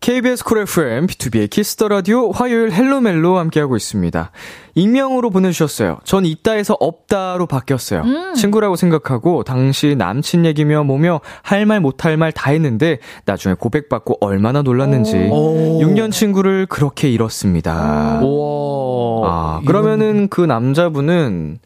KBS 쿨 FM, B2B의 키스터 라디오 화요일 헬로멜로 함께하고 있습니다. 익명으로 보내주셨어요. 전 있다에서 없다로 바뀌었어요. 친구라고 생각하고 당시 남친 얘기며 뭐며 할 말 못할 말 다 했는데 나중에 고백받고 얼마나 놀랐는지 오. 6년 친구를 그렇게 잃었습니다. 우와. 아, 그러면은 그 남자분은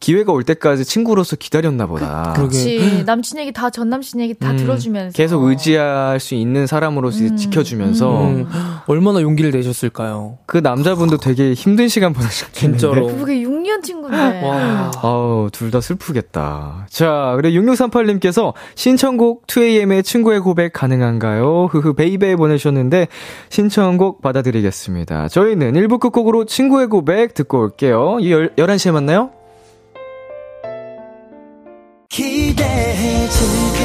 기회가 올 때까지 친구로서 기다렸나 보다. 그치. 남친 얘기 다 전 남친 얘기 다 음, 들어주면서. 계속 의지할 수 있는 사람으로서 지켜주면서 음, 얼마나 용기를 내셨을까요? 그 남자분도 되게 힘든 시간 보내셨겠는데. 진짜로. 그게 6년 친구인데. 와. 아우, 둘 다 슬프겠다. 자, 그래 6638님께서 신청곡 2AM의 친구의 고백 가능한가요? 흐흐 baby 보내주셨는데 신청곡 받아드리겠습니다. 저희는 1부 끝곡으로 친구의 고백 듣고 올게요. 이 열, 11시에 만나요. 기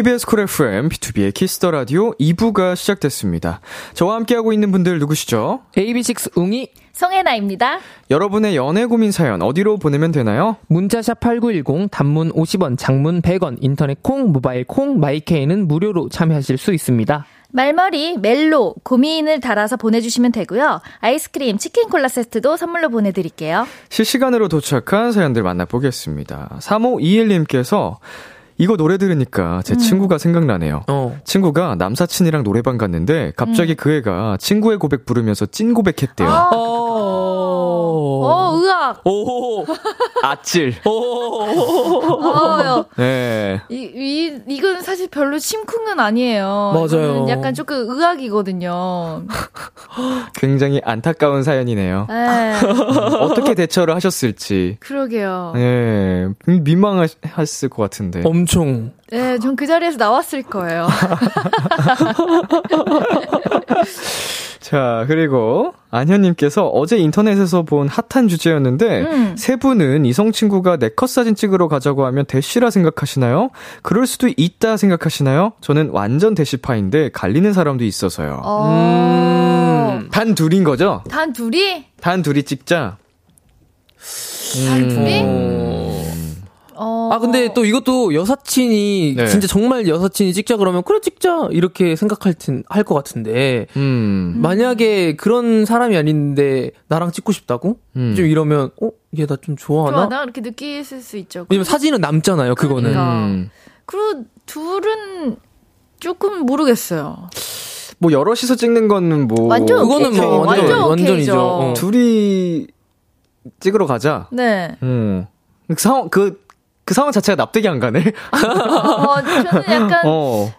KBS 쿨 FM, B2B의 키스터 라디오 2부가 시작됐습니다. 저와 함께하고 있는 분들 누구시죠? AB6IX 웅이 송해나입니다. 여러분의 연애 고민 사연 어디로 보내면 되나요? 문자샵 8910 단문 50원, 장문 100원, 인터넷 콩, 모바일 콩, 마이케이는 무료로 참여하실 수 있습니다. 말머리, 멜로, 고민을 달아서 보내주시면 되고요. 아이스크림, 치킨 콜라 세트도 선물로 보내드릴게요. 실시간으로 도착한 사연들 만나보겠습니다. 3521님께서 이거 노래 들으니까 제 친구가 생각나네요. 어. 친구가 남사친이랑 노래방 갔는데 갑자기 그 애가 친구의 고백 부르면서 찐 고백했대요. 아, 어. 어, 의학. 오. 아찔. 어, 네. 이, 이, 이건 사실 별로 심쿵은 아니에요. 맞아요. 약간 조금 의학이거든요. 굉장히 안타까운 사연이네요. 에 어떻게 대처를 하셨을지. 그러게요. 네. 민망했을 것 같은데. 엄청. 네, 전 그 자리에서 나왔을 거예요. 자, 그리고 안현님께서 어제 인터넷에서 본 핫한 주제였는데 음. 세 분은 이성 친구가 내컷 사진 찍으러 가자고 하면 대쉬라 생각하시나요? 그럴 수도 있다 생각하시나요? 저는 완전 대쉬파인데 갈리는 사람도 있어서요. 어, 음. 단 둘인 거죠? 단 둘이? 단 둘이 찍자. 단 둘이? 음. 어. 아 근데 또 이것도 여사친이 네. 진짜 정말 여사친이 찍자 그러면 그래 찍자 이렇게 생각할 할것 같은데 음. 만약에 그런 사람이 아닌데 나랑 찍고 싶다고 음. 좀 이러면 어 얘 나 좀 좋아하나? 좋아하나? 이렇게 느끼실 수 있죠. 왜냐면 사진은 남잖아요 그거는 그러니까. 음. 그리고 둘은 조금 모르겠어요. 뭐 여럿이서 찍는 거는 뭐 완전 그거는 오케이죠. 뭐 완전 완전 완전이죠. 어. 둘이 찍으러 가자. 네. 음. 그 상황, 그, 그 상황 자체가 납득이 안 가네. 어, 저는 약간 어.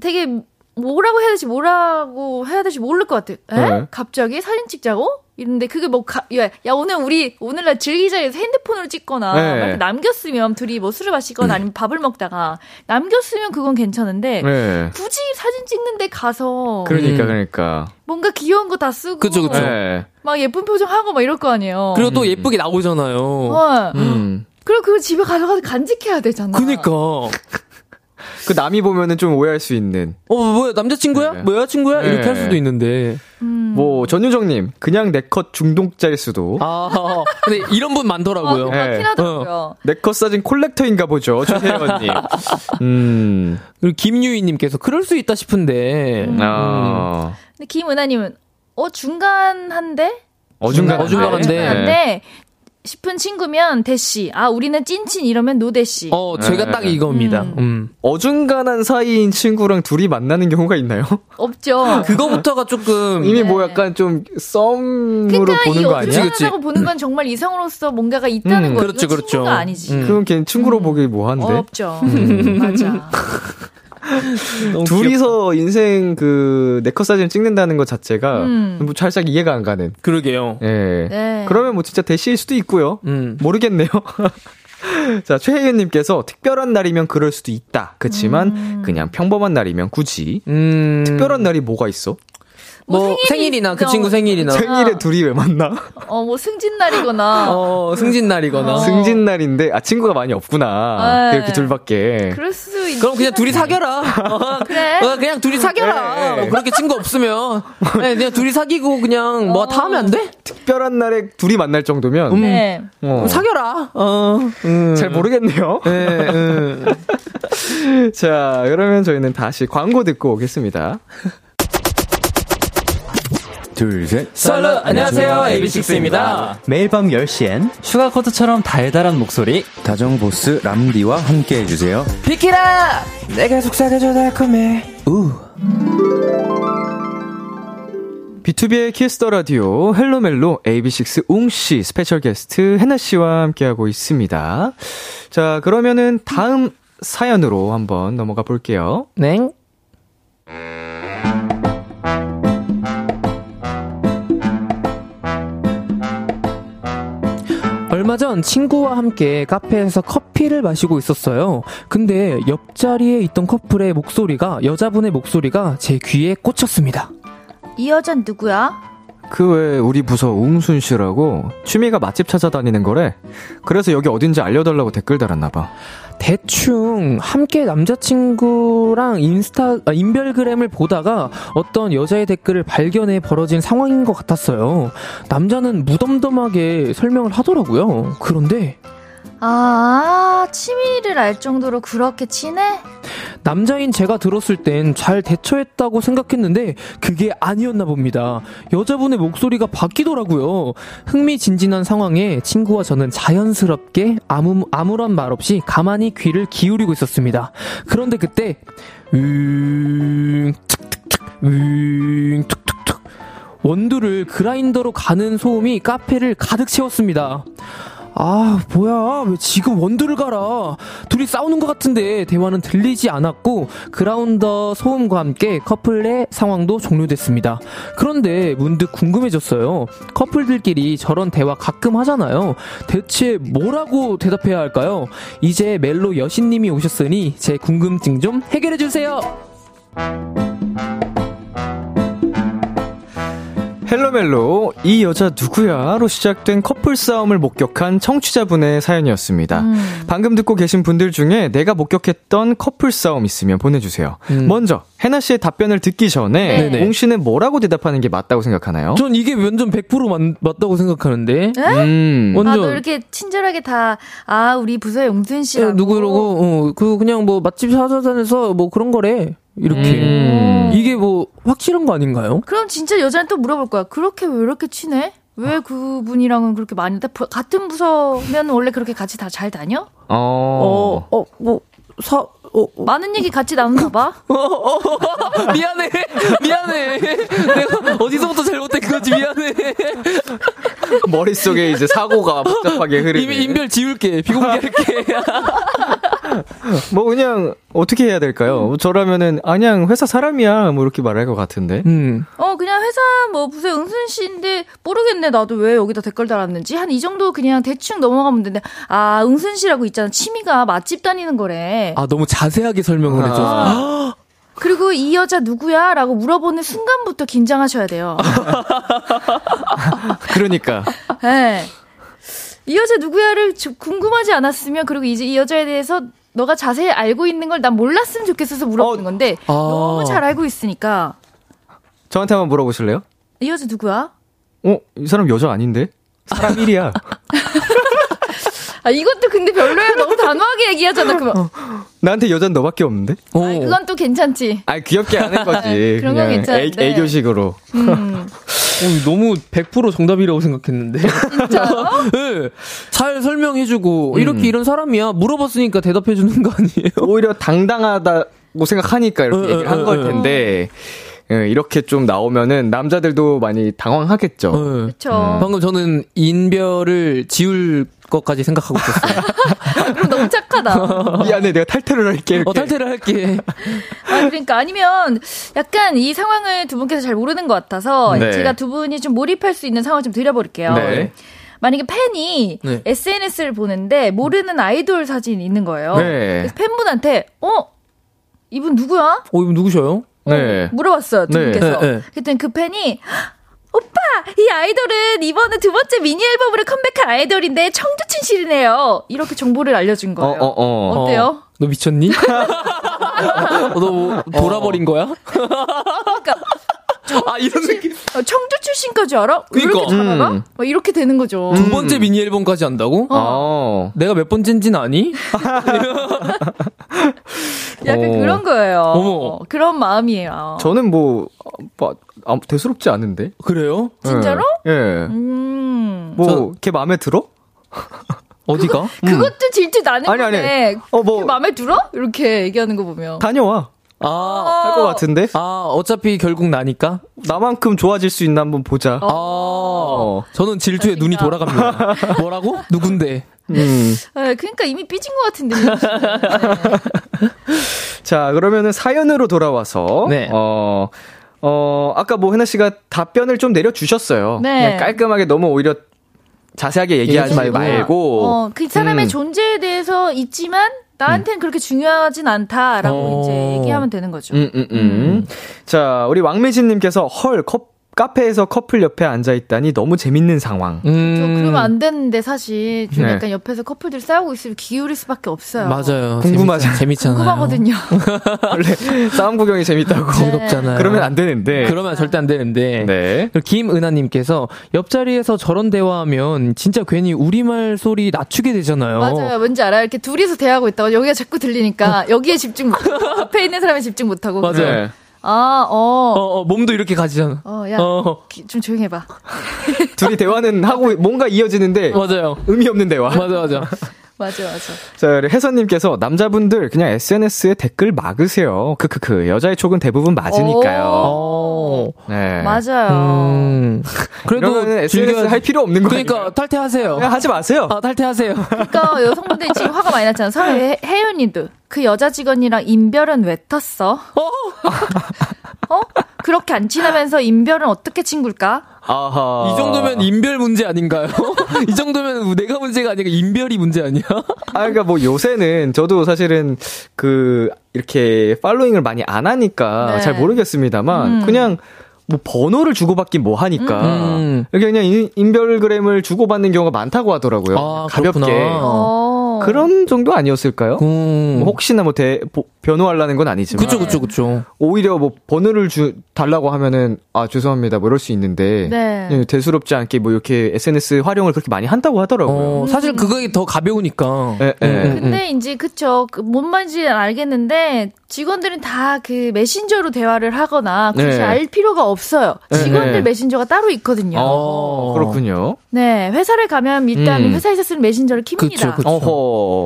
되게 뭐라고 해야 될지 뭐라고 해야 될지 모를 것 같아요. 에? 네. 갑자기 사진 찍자고? 이런데 그게 뭐, 가, 야, 야, 오늘 우리, 오늘날 즐기자 해서 핸드폰으로 찍거나, 네. 남겼으면 둘이 뭐 술을 마시거나 아니면 밥을 먹다가, 남겼으면 그건 괜찮은데, 네. 굳이 사진 찍는데 가서, 그러니까, 음. 그러니까. 뭔가 귀여운 거 다 쓰고, 그쵸, 그쵸. 네. 막 예쁜 표정 하고 막 이럴 거 아니에요. 그리고 또 예쁘게 나오잖아요. 어. 음. 그리고 그거 집에 가져가서 간직해야 되잖아. 그니까. 그 남이 보면은 좀 오해할 수 있는. 어, 뭐야, 남자친구야? 네. 뭐 여자친구야? 이렇게 네. 할 수도 있는데. 음. 뭐, 전유정님, 그냥 내 컷 중독자일 수도. 아, 근데 이런 분 많더라고요. 어, 네. 맞긴 하더라고요. 내컷 사진 콜렉터인가 보죠, 최혜원님. 음. 그리고 김유희님께서 그럴 수 있다 싶은데. 음. 아. 근데 김은하님은, 어, 중간한데? 어중간. 어중간한데. 어중간한데? 싶은 친구면 대시. 아, 우리는 찐친 이러면 노대시. 어, 제가 네. 딱 이겁니다. 음. 음. 어중간한 사이인 친구랑 둘이 만나는 경우가 있나요? 없죠. 그거부터가 조금. 이미 네. 뭐 약간 좀 썸으로 그러니까 이 보는 거 아니야? 어중간하다고 보는 건 정말 이성으로서 뭔가가 있다는 음, 거죠. 그렇죠, 그렇죠. 친구가 아니지. 음. 그럼 걔 친구로 보기 뭐한데? 없죠. 음, 맞아. 너무 둘이서 인생 그 네컷 사진 찍는다는 것 자체가 음. 뭐 살짝 이해가 안 가는. 그러게요. 예. 네. 그러면 뭐 진짜 대시일 수도 있고요. 음. 모르겠네요. 자, 최혜윤님께서 특별한 날이면 그럴 수도 있다. 그치만 음. 그냥 평범한 날이면 굳이 음. 특별한 날이 뭐가 있어? 뭐, 뭐 생일이 생일이 나 그 있어. 친구 생일이나. 생일에 둘이 왜 만나? 어, 뭐 승진 날이거나. 어, 승진 날이거나. 승진 날인데 아 친구가 많이 없구나. 네. 이렇게 둘밖에. 그럴 수 있. 그럼 그냥 둘이 사겨라. 어, 그래. 어, 그냥 둘이 사겨라. 네. 뭐 그렇게 친구 없으면. 네, 그냥 둘이 사귀고 그냥 뭐 다 하면 안 돼? 특별한 날에 둘이 만날 정도면 네. 어, 그럼 사겨라. 어. 음. 잘 모르겠네요. 네, 음. 자, 그러면 저희는 다시 광고 듣고 오겠습니다. 둘, 셋. Absolute, 안녕하세요. AB6IX입니다. 매일 밤 10시엔 Sugarcoat처럼 달달한 목소리 다정보스 람디와 함께 해주세요. 비키라! 내가 속삭여줘 달콤해. 우. B2B의 키스터 라디오 헬로멜로 AB6IX 웅씨 스페셜 게스트 해나 씨와 함께하고 있습니다. 자, 그러면은 다음 사연으로 한번 넘어가 볼게요. 냉. 얼마 전 친구와 함께 카페에서 커피를 마시고 있었어요. 근데 옆자리에 있던 커플의 목소리가 여자분의 목소리가 제 귀에 꽂혔습니다. 이 여잔 누구야? 그 외에 우리 부서 웅순 씨라고 취미가 맛집 찾아다니는 거래. 그래서 여기 어딘지 알려달라고 댓글 달았나 봐. 대충 함께 남자친구랑 인스타 아, 인별그램을 보다가 어떤 여자의 댓글을 발견해 벌어진 상황인 것 같았어요. 남자는 무덤덤하게 설명을 하더라고요. 그런데 아, 취미를 알 정도로 그렇게 친해? 남자인 제가 들었을 땐 잘 대처했다고 생각했는데 그게 아니었나 봅니다. 여자분의 목소리가 바뀌더라고요. 흥미진진한 상황에 친구와 저는 자연스럽게 아무, 아무런 말 없이 가만히 귀를 기울이고 있었습니다. 그런데 그때 윙 툭툭툭 윙 툭툭툭 원두를 그라인더로 가는 소음이 카페를 가득 채웠습니다. 아, 뭐야. 왜 지금 원두를 갈아? 둘이 싸우는 것 같은데 대화는 들리지 않았고 그라운더 소음과 함께 커플의 상황도 종료됐습니다. 그런데 문득 궁금해졌어요. 커플들끼리 저런 대화 가끔 하잖아요. 대체 뭐라고 대답해야 할까요? 이제 멜로 여신님이 오셨으니 제 궁금증 좀 해결해주세요. 헬로멜로 이 여자 누구야?로 시작된 커플 싸움을 목격한 청취자분의 사연이었습니다. 음. 방금 듣고 계신 분들 중에 내가 목격했던 커플 싸움 있으면 보내주세요. 음. 먼저 해나 씨의 답변을 듣기 전에 네네. 웅 씨는 뭐라고 대답하는 게 맞다고 생각하나요? 전 이게 완전 100% 맞, 맞다고 생각하는데. 음. 완전. 아, 너 이렇게 친절하게 다, 아, 우리 부서의 용순 씨라고. 예, 누구 이러고 어, 그 그냥 뭐 맛집 찾아다녀서 뭐 그런 거래 이렇게 음. 이게 뭐 확실한 거 아닌가요? 그럼 진짜 여자는 또 물어볼 거야. 그렇게 왜 이렇게 친해? 왜 그분이랑은 그렇게 많이, 다 부- 같은 부서면 원래 그렇게 같이 다 잘 다녀? 어. 어어뭐사 어, 어. 많은 얘기 같이 나누나 봐? 미안해 미안해 내가 어디서부터 잘못된 거지 미안해 머릿속에 이제 사고가 복잡하게 흐르는. 이미 인별 지울게. 비공개할게. 뭐 그냥 어떻게 해야 될까요? 뭐 저라면은 아, 그냥 회사 사람이야 뭐 이렇게 말할 것 같은데. 음. 어, 그냥 회사 뭐 부서 응순 씨인데 모르겠네. 나도 왜 여기다 댓글 달았는지. 한 이 정도 그냥 대충 넘어가면 되는데 아, 응순 씨라고 있잖아. 취미가 맛집 다니는 거래. 아, 너무 자세하게 설명을 아. 해줘. 그리고 이 여자 누구야? 라고 물어보는 순간부터 긴장하셔야 돼요. 그러니까 네. 이 여자 누구야를 주- 궁금하지 않았으면 그리고 이제 이 여자에 대해서 너가 자세히 알고 있는 걸 난 몰랐으면 좋겠어서 물어보는 어. 건데 아. 너무 잘 알고 있으니까 저한테 한번 물어보실래요? 이 여자 누구야? 어, 이 사람 여자 아닌데? 사람 일이야. 아 이것도 근데 별로야 너무 단호하게 얘기하잖아 그러면 나한테 여자는 너밖에 없는데? 어. 아, 그건 또 괜찮지 아, 귀엽게 하는 거지. 그런 건 괜찮은데. 애, 애교식으로. 음. 어, 너무 100% 정답이라고 생각했는데. 진짜요? 네. 잘 설명해주고, 음. 이렇게 이런 사람이야. 물어봤으니까 대답해주는 거 아니에요? 오히려 당당하다고 생각하니까 이렇게 어, 얘기를 어, 한걸 어, 텐데, 예, 이렇게 좀 나오면은 남자들도 많이 당황하겠죠. 네. 그쵸 방금 저는 인별을 지울 것까지 생각하고 있었어요. 그럼 너무 착하다 미안해, 내가 탈퇴를 할게. 이렇게. 어, 탈퇴를 할게. 아, 그러니까 아니면 약간 이 상황을 두 분께서 잘 모르는 것 같아서 네. 제가 두 분이 좀 몰입할 수 있는 상황을 좀 드려볼게요. 네. 만약에 팬이 네. SNS를 보는데 모르는 아이돌 사진이 있는 거예요. 네. 그래서 팬분한테 어 이분 누구야? 어, 이분 누구셔요? 네. 물어봤어요 두 네. 분께서. 네, 네. 그랬더니 그 팬이 오빠 이 아이돌은 이번에 두 번째 미니 앨범으로 컴백한 아이돌인데 청주친 씨네요. 이렇게 정보를 알려준 어, 거예요. 어, 어. 어 때요? 어, 너 미쳤니? 어, 너뭐 돌아버린 거야? 그러니까 아, 이런 느낌. 어, 청주 출신까지 알아? 왜 이렇게 그러니까. 잘 알아? 음. 막 이렇게 되는 거죠. 두 번째 미니 앨범까지 한다고? 어. 내가 몇 번째인지는 아니? 약간 어. 그런 거예요. 어머. 어, 그런 마음이에요. 저는 뭐, 뭐 아, 대수롭지 않은데? 그래요? 진짜로? 예. 예. 음. 뭐, 걔 마음에 들어? 어디가? 그것도 질투 나는 아니, 아니. 건데 어, 뭐- 그게 마음에 들어? 이렇게 얘기하는 거 보면. 다녀와. 아, 할 것 같은데? 아, 어차피 결국 나니까? 나만큼 좋아질 수 있나 한번 보자. 아, 저는 질투에 눈이 돌아갑니다. 뭐라고? 누군데? 음. 네, 그러니까 이미 삐진 것 같은데. 자, 그러면은 사연으로 돌아와서. 네. 어, 어, 아까 뭐, 혜나 씨가 답변을 좀 내려주셨어요. 네. 그냥 깔끔하게 너무 오히려 자세하게 얘기하지. 말고. 어, 그 사람의 음. 존재에 대해서 있지만 나한테는 그렇게 중요하진 않다라고 어. 이제 얘기하면 되는 거죠. 음, 음, 음. 자, 우리 왕매진님께서 헐, 컵, 카페에서 커플 옆에 앉아 있다니 너무 재밌는 상황. 음. 저 그러면 안 되는데 사실 좀 네. 약간 옆에서 커플들 싸우고 있으면 기울일 수밖에 없어요. 맞아요. 궁금하죠. 재밌, 재밌잖아요. 궁금하거든요. 원래 싸움 구경이 재밌다고. 즐겁잖아요. 그러면 안 되는데. 그러면 절대 안 되는데. 네. 그리고 김은하님께서 옆자리에서 저런 대화하면 진짜 괜히 우리말 소리 낮추게 되잖아요. 맞아요. 뭔지 알아요? 이렇게 둘이서 대화하고 있다가 여기가 자꾸 들리니까 여기에 집중 못하고 앞에 있는 사람에 집중 못하고. 맞아요. 네. 아, 어. 어, 어, 몸도 이렇게 가지잖아. 어, 야. 어, 기- 좀 조용히 해봐. 둘이 대화는 하고 뭔가 이어지는데 맞아요. 의미 없는 대화. 맞아, 맞아. 맞아, 맞아. 자, 우리 혜선님께서 남자분들 그냥 SNS에 댓글 막으세요. 크크크. 여자의 촉은 대부분 맞으니까요. 어. 네. 맞아요. 음. 그래도 SNS 즐겨- 할 필요 없는 거예요. 그러니까 탈퇴하세요. 그냥 하지 마세요. 아, 탈퇴하세요. 그러니까 여성분들이 지금 화가 많이 났잖아. 사회 혜연님도 그 여자 직원이랑 인별은 왜 텄어? 어? 그렇게 안 친하면서 인별은 어떻게 친구일까? 아하. 이 정도면 인별 문제 아닌가요? 이 정도면 내가 문제가 아니라 인별이 문제 아니야? 아, 그러니까 뭐 요새는 저도 사실은 그 이렇게 팔로잉을 많이 안 하니까 네. 잘 모르겠습니다만 음. 그냥 뭐 번호를 주고받긴 뭐 하니까 음. 이렇게 그냥 인- 인별그램을 주고받는 경우가 많다고 하더라고요. 아, 가볍게. 그렇구나. 어. 그런 정도 아니었을까요? 음. 뭐 혹시나 뭐 대, 보- 변호하려는 건 아니지만 그쵸, 그쵸, 그쵸. 오히려 뭐 번호를 주 달라고 하면은 아 죄송합니다 뭐 이럴 수 있는데 네. 예, 대수롭지 않게 뭐 이렇게 SNS 활용을 그렇게 많이 한다고 하더라고요. 어, 사실 그게 더 가벼우니까. 예, 예. 음, 음. 근데 이제 그쵸. 그뭔 말인지 알겠는데 직원들은 다 그 메신저로 대화를 하거나 굳이 네. 알 필요가 없어요. 네, 직원들 네. 메신저가 따로 있거든요. 어, 그렇군요. 네, 회사를 가면 일단 음. 회사에서 쓰는 메신저를 킵니다. 그쵸, 그쵸.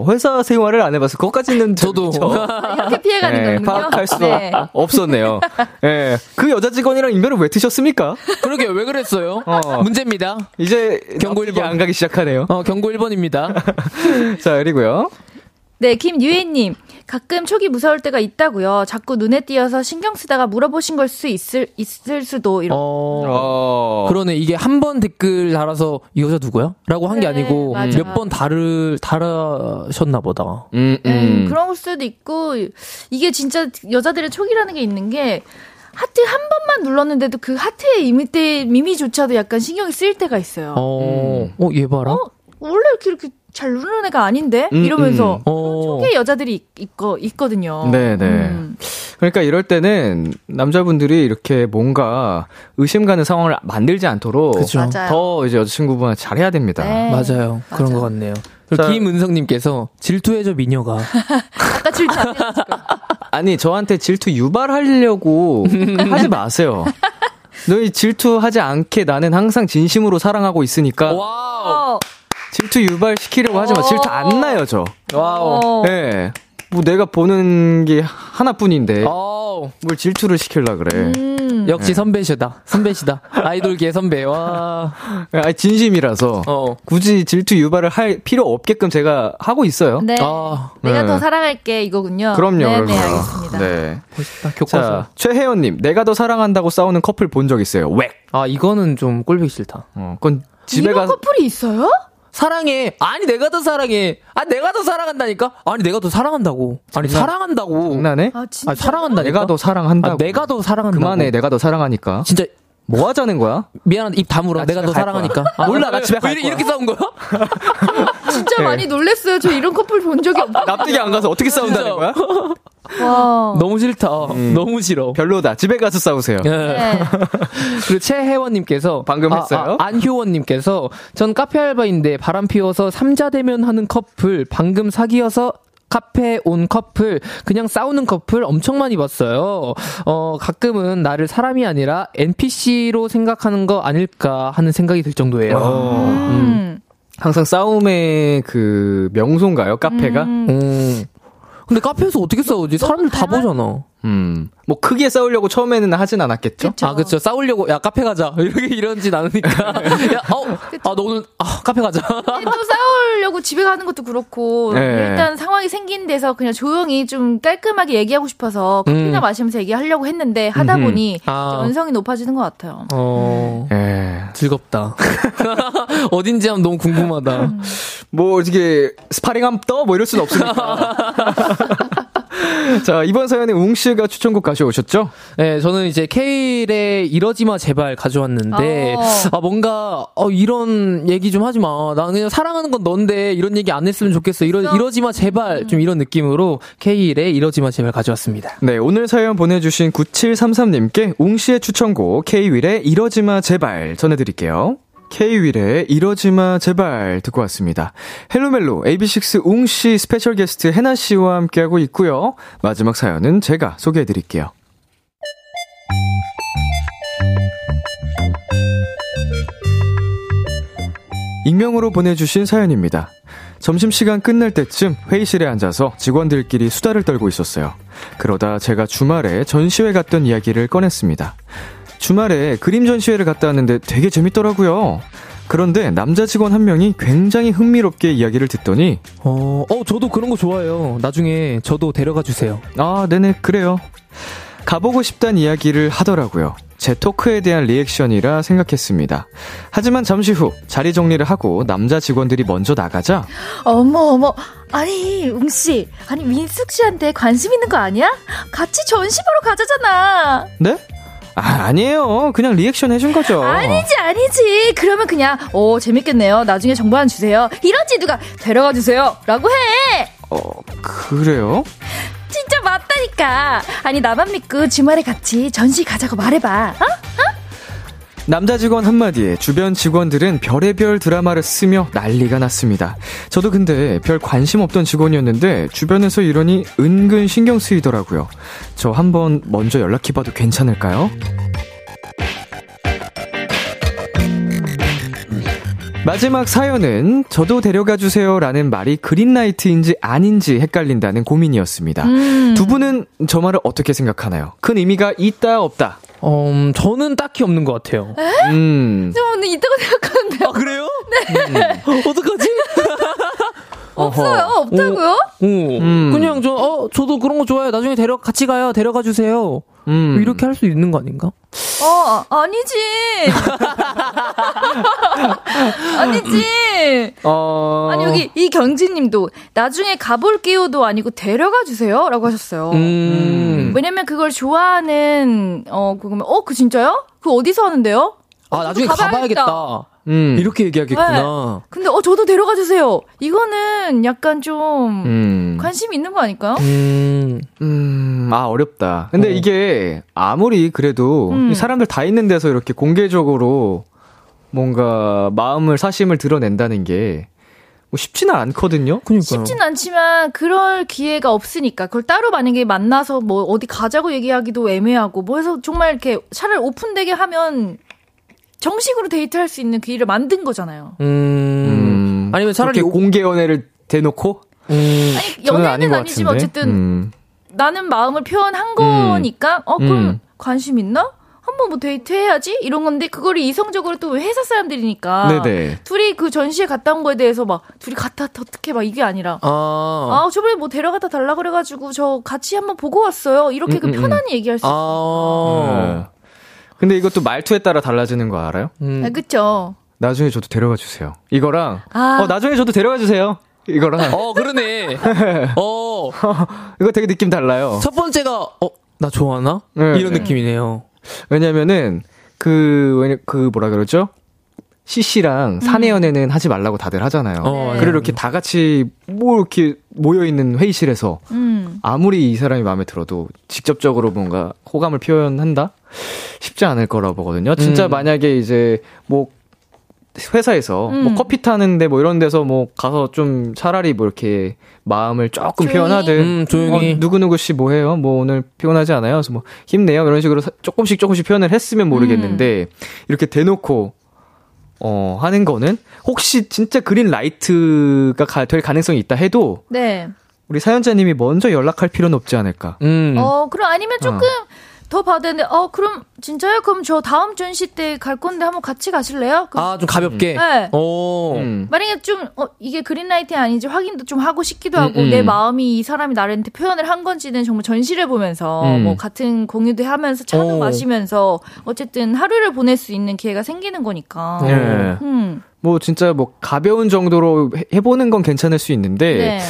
회사 생활을 안 해봐서 그것까지는 저도. 저, 이렇게 피해가는 네, 거군요. 파악할 수가 네. 없었네요. 예. 그 여자 직원이랑 인연을 왜 트셨습니까? 그러게 왜 그랬어요? 어. 문제입니다. 이제 경고 나쁘게 1번. 안 가기 시작하네요. 어, 경고 1번입니다. 자, 그리고요. 네, 김유혜님. 가끔 촉이 무서울 때가 있다고요. 자꾸 눈에 띄어서 신경 쓰다가 물어보신 걸 수 있을, 있을 수도, 이런. 어. 어. 그러네. 이게 한 번 댓글 달아서 이 여자 누구야? 라고 한게 네, 아니고. 몇 번 달을 달아셨나 보다. 음, 음, 음. 그런 걸 수도 있고, 이게 진짜 여자들의 촉이라는 게 있는 게, 하트 한 번만 눌렀는데도 그 하트의 이미 때, 미미조차도 약간 신경이 쓰일 때가 있어요. 어, 어, 얘 봐라. 어? 원래 이렇게, 이렇게 잘 누르는 애가 아닌데? 음, 이러면서. 음. 어. 촉의 여자들이 있, 있거, 있거든요. 네네. 음. 그러니까 이럴 때는 남자분들이 이렇게 뭔가 의심 가는 상황을 만들지 않도록. 더 이제 여자친구분한테 잘해야 됩니다. 네. 맞아요. 그런 맞아. 것 같네요. 김은성님께서 질투해줘 미녀가. 아까 질투 안. 아니 저한테 질투 유발하려고 하지 마세요. 너희 질투하지 않게 나는 항상 진심으로 사랑하고 있으니까 Wow. 어, 질투 유발 시키려고 하지 마. 질투 안 나요 저. Wow. 어. 예. 뭐 내가 보는 게 하나뿐인데 어우. 뭘 질투를 시킬라 그래. 음. 역시 선배시다. 선배시다. 아이돌계 선배. 와. 아니 진심이라서 어. 굳이 질투 유발을 할 필요 없게끔 제가 하고 있어요. 네. 아, 내가 네. 더 사랑할게 이거군요. 그럼요, 네, 그럼요. 네, 알겠습니다. 네. 멋있다. 교과서. 자, 최혜연님, 내가 더 사랑한다고 싸우는 커플 본 적 있어요. 왜? 아, 이거는 좀 꼴보기 싫다. 어, 그건 집에 가서 커플이 있어요? 사랑해. 아니, 내가 더 사랑해. 아, 내가 더 사랑한다니까? 아니, 내가 더 사랑한다고. 아니, 장난- 사랑한다고. 장난해? 아 진짜. 아니, 사랑한다니까? 내가 더 사랑한다고. 아, 내가 더 사랑한다고. 그만해, 내가 더 사랑하니까. 진짜 뭐 하자는 거야? 미안한데 입 다물어. 나 내가 갈 사랑하니까. 아, 몰라, 나 왜, 집에 왜갈 이렇게, 거야. 이렇게 싸운 거야? 진짜 네. 많이 놀랬어요. 저 이런 커플 본 적이 없어요. 납득이 안 가서 어떻게 싸운다는 거야? 와. 너무 싫다. 너무 싫어. 별로다. 집에 가서 싸우세요. 예. 네. 그리고 최혜원님께서 방금 아, 했어요? 아, 안효원님께서 전 카페 알바인데 바람 피워서 삼자 대면 하는 커플 방금 사귀어서 카페 온 커플 그냥 싸우는 커플 엄청 많이 봤어요. 어 가끔은 나를 사람이 아니라 NPC로 생각하는 거 아닐까 하는 생각이 들 정도예요. 어, 음. 항상 싸움의 그 명소인가요? 카페가? 음. 음. 근데 카페에서 어떻게 싸우지? 사람들 다 닮아- 보잖아. 뭐 크게 싸우려고 처음에는 하진 않았겠죠? 그쵸. 아, 그쵸. 싸우려고, 야, 카페 가자. 이렇게 이런진 않으니까. 야, 어, 아, 너 오늘, 아, 카페 가자. 또 싸우려고 집에 가는 것도 그렇고 네. 일단 상황이 생긴 데서 그냥 조용히 좀 깔끔하게 얘기하고 싶어서 커피나 음. 마시면서 얘기하려고 했는데 하다 음흠. 보니 아. 언성이 높아지는 것 같아요. 어, 예. 즐겁다. 어딘지 하면 너무 궁금하다. 뭐 이게 스파링 한번 떠? 뭐 이럴 수는 없으니까. 자, 이번 사연에 웅 씨가 추천곡 가져오셨죠? 네, 저는 이제 K.Will의 이러지마 제발 가져왔는데, 어. 아, 뭔가, 어, 이런 얘기 좀 하지 마. 나는 그냥 사랑하는 건 넌데, 이런 얘기 안 했으면 좋겠어. 이러? 이러지마 제발. 좀 이런 느낌으로 K.Will의 이러지마 제발 가져왔습니다. 네, 오늘 사연 보내주신 9733님께 웅 씨의 추천곡 K.Will의 이러지마 제발 전해드릴게요. K.Will의 이러지마 제발 듣고 왔습니다. 헬로멜로 AB6IX 웅씨 스페셜 게스트 해나 씨와 함께하고 있고요. 마지막 사연은 제가 소개해드릴게요. 익명으로 보내주신 사연입니다. 점심시간 끝날 때쯤 회의실에 앉아서 직원들끼리 수다를 떨고 있었어요. 그러다 제가 주말에 전시회 갔던 이야기를 꺼냈습니다. 주말에 그림 전시회를 갔다 왔는데 되게 재밌더라고요. 그런데 남자 직원 한 명이 굉장히 흥미롭게 이야기를 듣더니 어, 어, 저도 그런 거 좋아해요. 나중에 저도 데려가 주세요. 아, 네네, 그래요. 가보고 싶단 이야기를 하더라고요. 제 토크에 대한 리액션이라 생각했습니다. 하지만 잠시 후 자리 정리를 하고 남자 직원들이 먼저 나가자 어머 어머 아니 웅씨 아니 민숙 씨한테 관심 있는 거 아니야? 같이 전시 보러 가자잖아. 네? 아, 아니에요. 그냥 리액션 해준 거죠. 아니지 아니지 그러면 그냥 오 재밌겠네요 나중에 정보 하나 주세요 이러지 누가 데려가 주세요 라고 해 어, 그래요? 진짜 맞다니까 아니 나만 믿고 주말에 같이 전시 가자고 말해봐 어? 남자 직원 한마디에 주변 직원들은 별의별 드라마를 쓰며 난리가 났습니다. 저도 근데 별 관심 없던 직원이었는데 주변에서 이러니 은근 신경 쓰이더라고요. 저 한번 먼저 연락해봐도 괜찮을까요? 마지막 사연은 저도 데려가 주세요라는 말이 그린라이트인지 아닌지 헷갈린다는 고민이었습니다. 음. 두 분은 저 말을 어떻게 생각하나요? 큰 의미가 있다 없다. 어, 음, 저는 딱히 없는 것 같아요. 음. 저 오늘 있다고 생각하는데요. 아, 그래요? 네. 어떡하지? 없어요. 없다고요? 오, 음. 그냥 저, 어, 저도 그런 거 좋아해요. 나중에 데려, 같이 가요. 데려가 주세요. 음. 뭐 이렇게 할 수 있는 거 아닌가? 어, 아니지. 아니지. 어. 아니, 여기 이경진 님도 나중에 가볼게요도 아니고 데려가 주세요. 라고 하셨어요. 음. 왜냐면 그걸 좋아하는, 어, 그거면, 어, 그 진짜요? 그 어디서 하는데요? 아, 나중에 가봐야겠다. 가봐야겠다. 음. 이렇게 얘기하겠구나. 근데, 어, 저도 데려가 주세요. 이거는 약간 좀, 음. 관심 있는 거 아닐까요? 음. 음, 아, 어렵다. 근데 어. 이게 아무리 그래도 음. 이 사람들 다 있는 데서 이렇게 공개적으로 뭔가 마음을 사심을 드러낸다는 게 뭐 쉽지는 않거든요. 그니까요. 쉽진 않지만 그럴 기회가 없으니까 그걸 따로 만약에 만나서 뭐 어디 가자고 얘기하기도 애매하고 뭐 해서 정말 이렇게 차라리 오픈되게 하면 정식으로 데이트할 수 있는 기회를 만든 거잖아요. 음. 음. 아니면 차라리 오- 공개 연애를 대놓고 음. 아니 저는 아닌 연애는 것 아니지만. 어쨌든 음. 나는 마음을 표현한 거니까 어 그럼 음. 관심 있나? 한번 뭐 데이트 해야지 이런 건데 그거를 이성적으로 또 회사 사람들이니까 네네. 둘이 그 전시회 갔다 온 거에 대해서 막 둘이 갔다 어떻게 막 이게 아니라 아. 아, 저번에 뭐 데려가다 달라 그래가지고 저 같이 한번 보고 왔어요. 이렇게 음, 그 음, 편안히 얘기할 수 있어요. 아. 네. 근데 이것도 말투에 따라 달라지는 거 알아요? 음. 아, 그쵸? 나중에 저도 데려가 주세요. 이거랑 아. 어 나중에 저도 데려가 주세요. 이거랑 어, 그러네. 어. 이거 되게 느낌 달라요. 첫 번째가, 어, 나 좋아하나? 네. 이런 느낌이네요. 왜냐면은 그, 왜냐- 그 뭐라 그러죠? CC랑 사내 연애는 하지 말라고 다들 하잖아요. 어, 그리고 이렇게 다 같이 뭐 이렇게 모여 있는 회의실에서 음. 아무리 이 사람이 마음에 들어도 직접적으로 뭔가 호감을 표현한다? 쉽지 않을 거라고 보거든요. 진짜 음. 만약에 이제 뭐 회사에서 음. 뭐 커피 타는데 뭐 이런 데서 뭐 가서 좀 차라리 뭐 이렇게 마음을 조금 조용히? 표현하든 음, 조용히. 어, 누구누구 씨 뭐 해요? 뭐 오늘 피곤하지 않아요? 그래서 뭐 힘내요. 이런 식으로 사- 조금씩 조금씩 표현을 했으면 모르겠는데 이렇게 대놓고 어 하는 거는 혹시 진짜 green light가 가- 될 가능성이 있다 해도 네. 우리 사연자님이 먼저 연락할 필요는 없지 않을까. 음. 어, 그럼 아니면 조금 더 봐야 되는데, 어, 그럼 진짜요? 그럼 저 다음 전시 때 갈 건데 한번 같이 가실래요? 그럼 아, 좀 가볍게. 네. 어. 음. 만약에 좀, 어, 이게 그린라이트 아닌지 확인도 좀 하고 싶기도 하고, 음, 음. 내 마음이 이 사람이 나한테 표현을 한 건지는 정말 전시를 보면서, 음. 뭐, 같은 공유도 하면서, 차도 어. 마시면서, 어쨌든 하루를 보낼 수 있는 기회가 생기는 거니까. 네. 음. 뭐 진짜 뭐 가벼운 정도로 해- 해보는 건 괜찮을 수 있는데 네.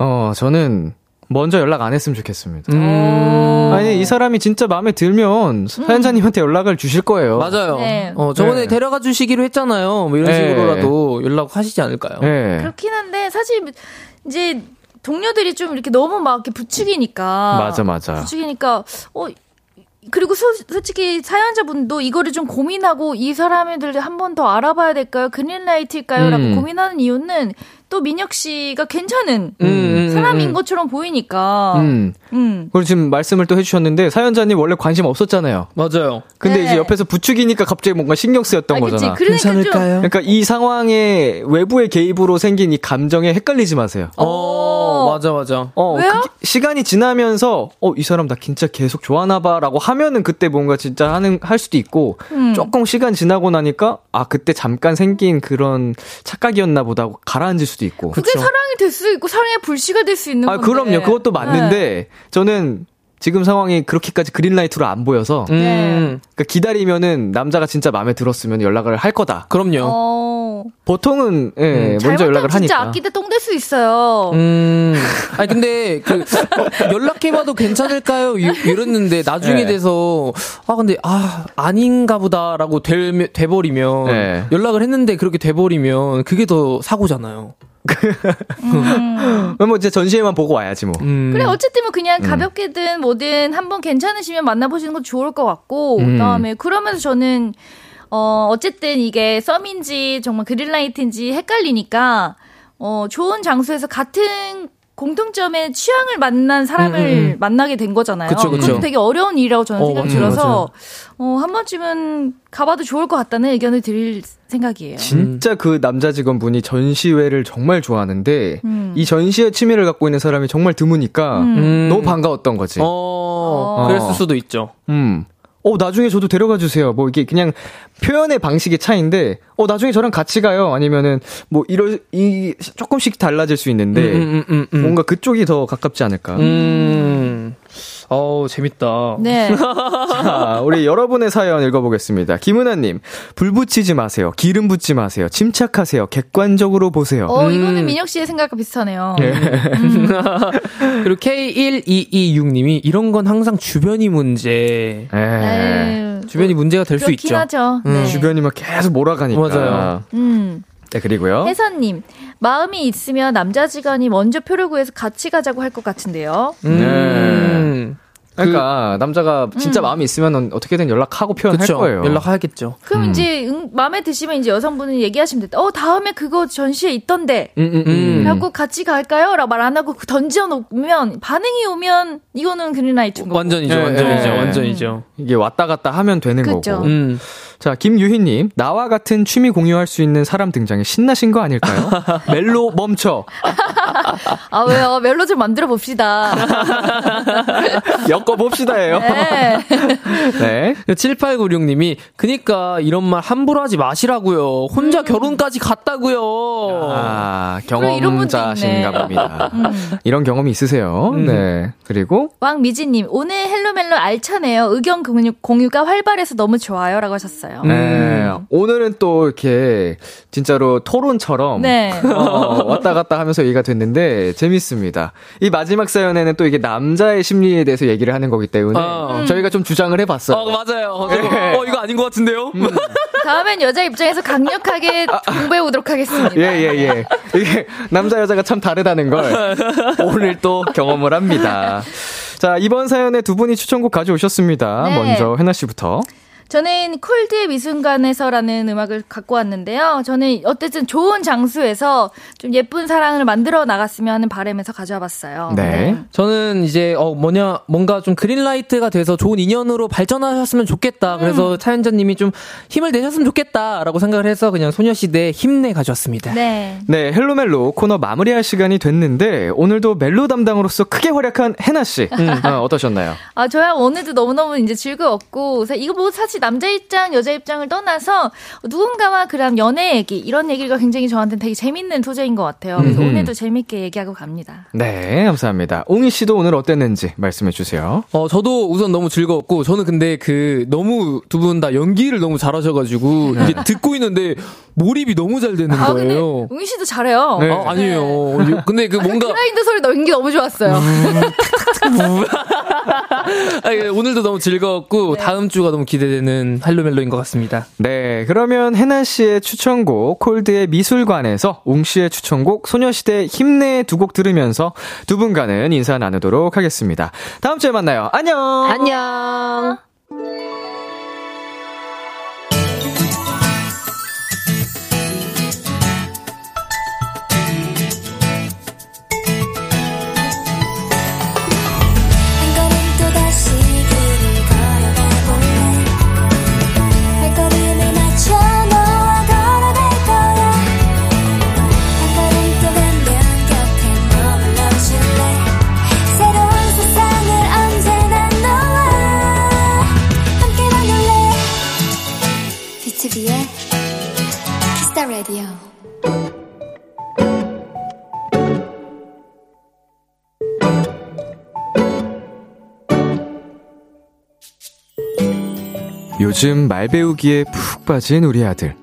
어 저는 먼저 연락 안 했으면 좋겠습니다. 음. 아니 이 사람이 진짜 마음에 들면 사연자님한테 연락을 주실 거예요. 맞아요. 네. 어, 저번에 네. 데려가 주시기로 했잖아요. 뭐 이런 네. 식으로라도 연락하시지 않을까요? 네. 그렇긴 한데, 사실, 이제, 동료들이 좀 이렇게 너무 막 이렇게 부추기니까. 맞아 맞아. 부추기니까, 어, 그리고 소- 솔직히 사연자분도 이거를 좀 고민하고 이 사람들 한 번 더 알아봐야 될까요? 그린라이트일까요? 라고 음. 고민하는 이유는 또 민혁 씨가 괜찮은 음, 음, 사람인 음. 것처럼 보이니까. 음. 음. 그리고 지금 말씀을 또 해주셨는데 사연자님 원래 관심 없었잖아요. 맞아요. 근데 네. 이제 옆에서 부추기니까 갑자기 뭔가 신경 쓰였던 아. 거잖아. 그러니까 좀. 그러니까 이 상황에 외부의 개입으로 생긴 이 감정에 헷갈리지 마세요. 어, 맞아, 맞아. 어, 왜요? 그게 시간이 지나면서 어, 이 사람 나 진짜 계속 좋아하나 봐라고 하면은 그때 뭔가 진짜 하는 할 수도 있고 음. 조금 시간 지나고 나니까 아, 그때 잠깐 생긴 그런 착각이었나 보다 하고 가라앉을 수도 있고. 그게 사랑이 될수 있고 사랑의 불씨가 될 수 있는 아, 건데. 그럼요. 그것도 맞는데 네. 저는 지금 상황이 그렇게까지 그린라이트로 안 보여서 음, 그러니까 기다리면은 남자가 진짜 마음에 들었으면 연락을 할 거다. 그럼요. 어. 보통은 예, 음, 먼저 연락을 진짜 하니까. 아끼 때똥될 수 있어요. 음. 아니, 근데, 그, 어, 연락해봐도 괜찮을까요? 이- 이랬는데, 나중에 네. 돼서, 아, 근데, 아, 아닌가 보다라고 될, 돼버리면, 네. 연락을 했는데 그렇게 돼버리면, 그게 더 사고잖아요. 음. 뭐 이제 전시회만 보고 와야지 뭐. 음. 그래 어쨌든 뭐 그냥 가볍게든 뭐든 한번 괜찮으시면 만나보시는 건 좋을 것 같고 음. 그다음에 그러면서 저는 어 어쨌든 이게 썸인지 정말 그린라이트인지 헷갈리니까 어 좋은 장소에서 같은 공통점의 취향을 만난 사람을 음, 음, 음. 만나게 된 거잖아요. 그쵸, 그쵸. 그것도 되게 어려운 일이라고 저는 어, 생각이 맞아요, 들어서 어, 한 번쯤은 가봐도 좋을 것 같다는 의견을 드릴 생각이에요. 진짜 그 남자 직원분이 전시회를 정말 좋아하는데 음. 이 전시회 취미를 갖고 있는 사람이 정말 드무니까 음. 너무 반가웠던 거지. 어, 어. 그랬을 수도 있죠. 음. 어, 나중에 저도 데려가 주세요. 뭐 이게 그냥 표현의 방식의 차이인데, 어, 나중에 저랑 같이 가요. 아니면은 뭐 이럴 이 조금씩 달라질 수 있는데 음, 음, 음, 음. 뭔가 그쪽이 더 가깝지 않을까. 음. 어우, 재밌다. 네. 자, 우리 여러분의 사연 읽어보겠습니다. 김은아님, 불 붙이지 마세요. 기름 붓지 마세요. 침착하세요. 객관적으로 보세요. 어, 이거는 음. 민혁 씨의 생각과 비슷하네요. 그리고 K1226님이 이런 건 항상 주변이 문제. 에 에휴, 주변이 문제가 될 수 있죠. 하죠. 음. 네. 주변이 막 계속 몰아가니까. 맞아요. 음. 네, 그리고요. 혜선님, 마음이 있으면 남자 직원이 먼저 표를 구해서 같이 가자고 할 것 같은데요. 음. 그러니까 남자가 진짜 마음이 있으면 어떻게든 연락하고 표현할 그쵸. 거예요. 연락하겠죠. 그럼 이제 응, 마음에 드시면 이제 여성분은 얘기하시면 됐다. 어 다음에 그거 전시회 있던데. 음, 음, 음. 라고 같이 갈까요? 라고 말 안 하고 그 던져 놓으면 반응이 오면 이거는 그린라이트인 거고. 완전이죠, 예, 완전이죠, 예. 완전이죠. 이게 왔다 갔다 하면 되는 그쵸. 거고. 음. 자, 김유희님, 나와 같은 취미 공유할 수 있는 사람 등장에 신나신 거 아닐까요? 멜로 멈춰. 아 왜요? 멜로 좀 만들어 봅시다. 엮어봅시다예요. 네. 네. 7896님이 그니까 이런 말 함부로 하지 마시라고요. 혼자 결혼까지 갔다고요. 아, 경험자신가. 봅니다. 음. 이런 경험이 있으세요. 음. 네. 그리고, 왕미지님 오늘 헬로멜로 알차네요. 의견 공유, 공유가 활발해서 너무 좋아요 라고 하셨어요. 음. 네. 오늘은 또 이렇게 진짜로 토론처럼 네. 어, 왔다 갔다 하면서 얘기가 됐는데 재밌습니다. 이 마지막 사연에는 또 이게 남자의 심리에 대해서 얘기를 하는 거기 때문에 어. 저희가 좀 주장을 해봤어요. 어, 맞아요. 어, 이거, 네. 어, 이거 아닌 것 같은데요? 다음엔 여자 입장에서 강력하게 공부해 오도록 하겠습니다. 예, 예, 예. 이게 남자 여자가 참 다르다는 걸 오늘 또 경험을 합니다. 자, 이번 사연에 두 분이 추천곡 가져오셨습니다. 네. 먼저 해나 씨부터. 저는 콜드의 미술관에서라는 음악을 갖고 왔는데요. 저는 어쨌든 좋은 장소에서 좀 예쁜 사랑을 만들어 나갔으면 하는 바람에서 가져와 봤어요. 네. 저는 이제 어 뭐냐 뭔가 좀 green light가 돼서 좋은 인연으로 발전하셨으면 좋겠다. 그래서 사연자 님이 좀 힘을 내셨으면 좋겠다라고 생각을 해서 그냥 소녀시대 힘내 가져왔습니다. 네. 네, 헬로멜로 코너 마무리할 시간이 됐는데 오늘도 멜로 담당으로서 크게 활약한 해나 씨 어, 어떠셨나요? 아, 저야 오늘도 너무너무 이제 즐거웠고, 사- 이거 뭐 사실 남자 입장, 여자 입장을 떠나서 누군가와 그런 연애 얘기, 이런 얘기가 굉장히 저한테는 되게 재밌는 소재인 것 같아요. 그래서 음흠. 오늘도 재밌게 얘기하고 갑니다. 네, 감사합니다. 옹희 씨도 오늘 어땠는지 말씀해 주세요. 어, 저도 우선 너무 즐거웠고, 저는 근데 그, 너무 두 분 다 연기를 너무 잘하셔가지고, 이게 듣고 있는데, 몰입이 너무 잘 되는 아, 근데 거예요. 웅희 씨도 잘해요. 네. 아, 아니에요. 근데 그 뭔가, 블라인드 소리 연기 너무 좋았어요. 아니, 오늘도 너무 즐거웠고, 다음 주가 너무 기대되는 헬로멜로인 것 같습니다. 네, 그러면 해나 씨의 추천곡 콜드의 미술관에서 웅 씨의 추천곡 소녀시대 힘내 두 곡 들으면서 두 분과는 인사 나누도록 하겠습니다. 다음 주에 만나요. 안녕. 안녕. 요즘 말 배우기에 푹 빠진 우리 아들.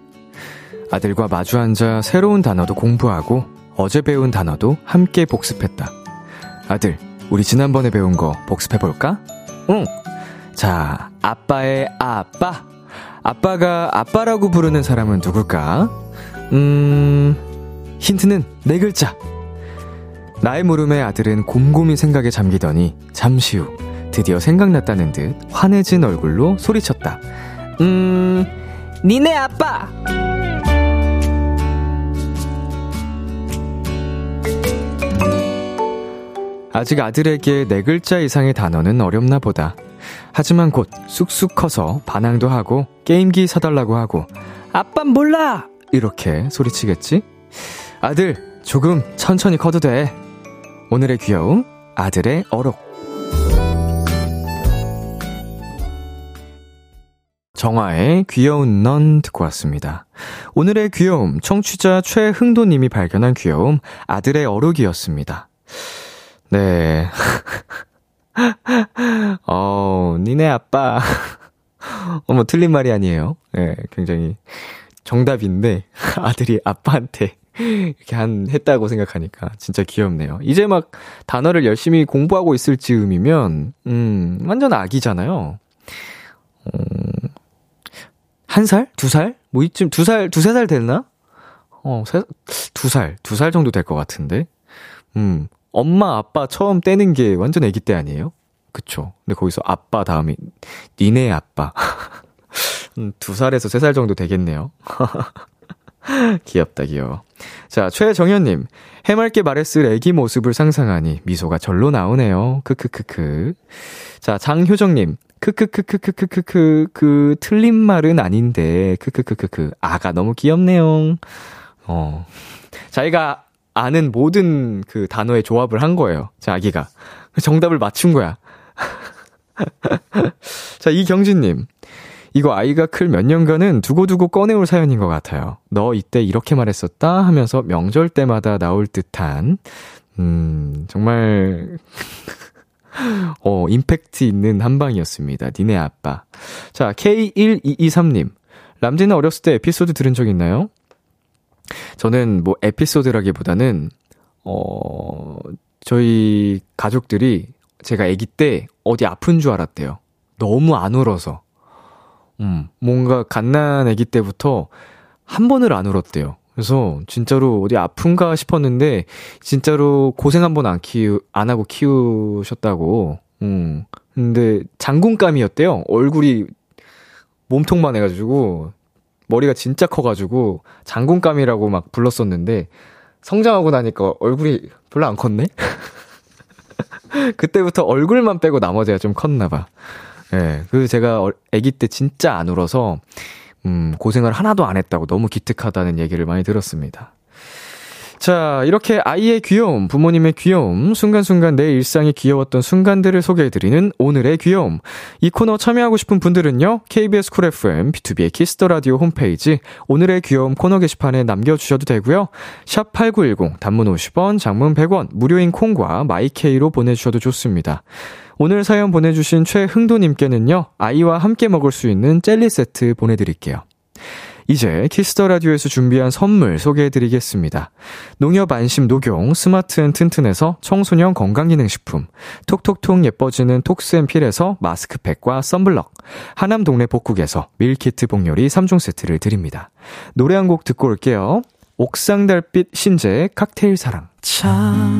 아들과 마주 앉아 새로운 단어도 공부하고 어제 배운 단어도 함께 복습했다. 아들, 우리 지난번에 배운 거 복습해볼까? 응. 자, 아빠의 아빠. 아빠가 아빠라고 부르는 사람은 누굴까? 음, 힌트는 네 글자. 나의 물음에 아들은 곰곰이 생각에 잠기더니 잠시 후 드디어 생각났다는 듯 환해진 얼굴로 소리쳤다. 음, 니네 아빠! 아직 아들에게 네 글자 이상의 단어는 어렵나 보다. 하지만 곧 쑥쑥 커서 반항도 하고 게임기 사달라고 하고 아빤 몰라! 이렇게 소리치겠지? 아들, 조금 천천히 커도 돼. 오늘의 귀여움, 아들의 어록. 정화의 귀여운 넌 듣고 왔습니다. 오늘의 귀여움, 청취자 최흥도님이 발견한 귀여움, 아들의 어록이었습니다. 네. 어, 니네 아빠. 어머, 틀린 말이 아니에요. 예, 네, 굉장히 정답인데, 아들이 아빠한테 이렇게 한, 했다고 생각하니까 진짜 귀엽네요. 이제 막 단어를 열심히 공부하고 있을 즈음이면, 음, 완전 아기잖아요. 음, 한 살? 두 살? 뭐 이쯤 두 살, 두세 살 됐나? 어, 세, 두 살, 두 살 정도 될 것 같은데. 음, 엄마, 아빠 처음 떼는 게 완전 아기 때 아니에요? 그쵸. 근데 거기서 아빠 다음이, 니네 아빠. 음, 두 살에서 세 살 정도 되겠네요. 귀엽다, 귀여워. 자, 최정현님. 해맑게 말했을 애기 모습을 상상하니 미소가 절로 나오네요. 크크크크. 자, 장효정님. 크크크크크크크크 그 틀린 말은 아닌데 크크크크크 아가 너무 귀엽네요. 어. 자기가 아는 모든 그 단어의 조합을 한 거예요. 자기가 정답을 맞춘 거야. 자, 이경진님. 이거 아이가 클 몇 년간은 두고두고 꺼내올 사연인 것 같아요. 너 이때 이렇게 말했었다 하면서 명절 때마다 나올 듯한, 음, 정말, 어, 임팩트 있는 한방이었습니다. 니네 아빠. 자, K1223님. 람디는 어렸을 때 에피소드 들은 적 있나요? 저는 뭐 에피소드라기보다는, 어, 저희 가족들이 제가 아기 때 어디 아픈 줄 알았대요. 너무 안 울어서. 음, 뭔가 갓난 아기 때부터 한 번을 안 울었대요. 그래서 진짜로 어디 아픈가 싶었는데 진짜로 고생 한번 안 키우 안 하고 키우셨다고. 음. 근데 장군감이었대요. 얼굴이 몸통만 해가지고 머리가 진짜 커가지고 장군감이라고 막 불렀었는데 성장하고 나니까 얼굴이 별로 안 컸네. 그때부터 얼굴만 빼고 나머지가 좀 컸나봐. 예. 네, 그 제가 아기 때 진짜 안 울어서 음, 고생을 하나도 안 했다고 너무 기특하다는 얘기를 많이 들었습니다. 자, 이렇게 아이의 귀여움, 부모님의 귀여움, 순간순간 내 일상이 귀여웠던 순간들을 소개해드리는 오늘의 귀여움. 이 코너 참여하고 싶은 분들은요, KBS 쿨 FM, B2B의 키스터 라디오 홈페이지, 오늘의 귀여움 코너 게시판에 남겨주셔도 되고요. 샵 8910, 단문 50원, 장문 100원, 무료인 콩과 마이케이로 보내주셔도 좋습니다. 오늘 사연 보내주신 최흥도님께는요, 아이와 함께 먹을 수 있는 젤리 세트 보내드릴게요. 이제 Kiss the Radio에서 준비한 선물 소개해 드리겠습니다. 농협 안심 녹용 스마트 앤 튼튼에서 청소년 건강기능식품, 톡톡톡 예뻐지는 톡스앤필에서 마스크팩과 썬블럭, 하남 동네 복국에서 밀키트 복요리 3종 세트를 드립니다. 노래 한 곡 듣고 올게요. 옥상 달빛 신재의 칵테일 사랑. 참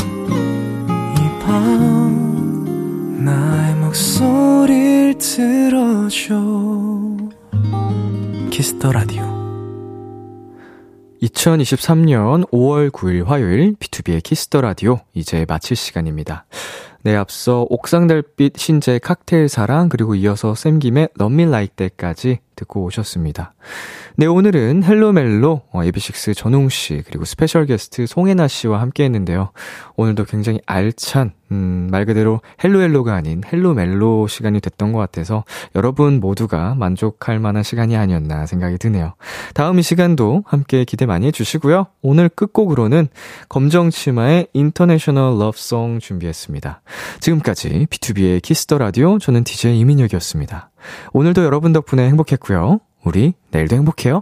나의 목소리를 들어줘 Kiss the Radio 2023년 5월 9일 화요일 B2B의 키스터 라디오 이제 마칠 시간입니다. 네, 앞서 옥상 달빛 신재 칵테일 사랑 그리고 이어서 쌤김의 Me Like That까지 듣고 오셨습니다. 네, 오늘은 Hello 멜로 어, AB6IX 전웅 씨 그리고 special 게스트 송해나 씨와 함께 했는데요. 오늘도 굉장히 알찬 음, 말 그대로 Hello Hello가 아닌 Hello 멜로 시간이 됐던 것 같아서 여러분 모두가 만족할 만한 시간이 아니었나 생각이 드네요. 다음 이 시간도 함께 기대 많이 해주시고요. 오늘 끝곡으로는 검정치마의 International Love Song 준비했습니다. 지금까지 B2B의 키스터 라디오 저는 DJ 이민혁이었습니다. 오늘도 여러분 덕분에 행복했고요. 우리 내일도 행복해요.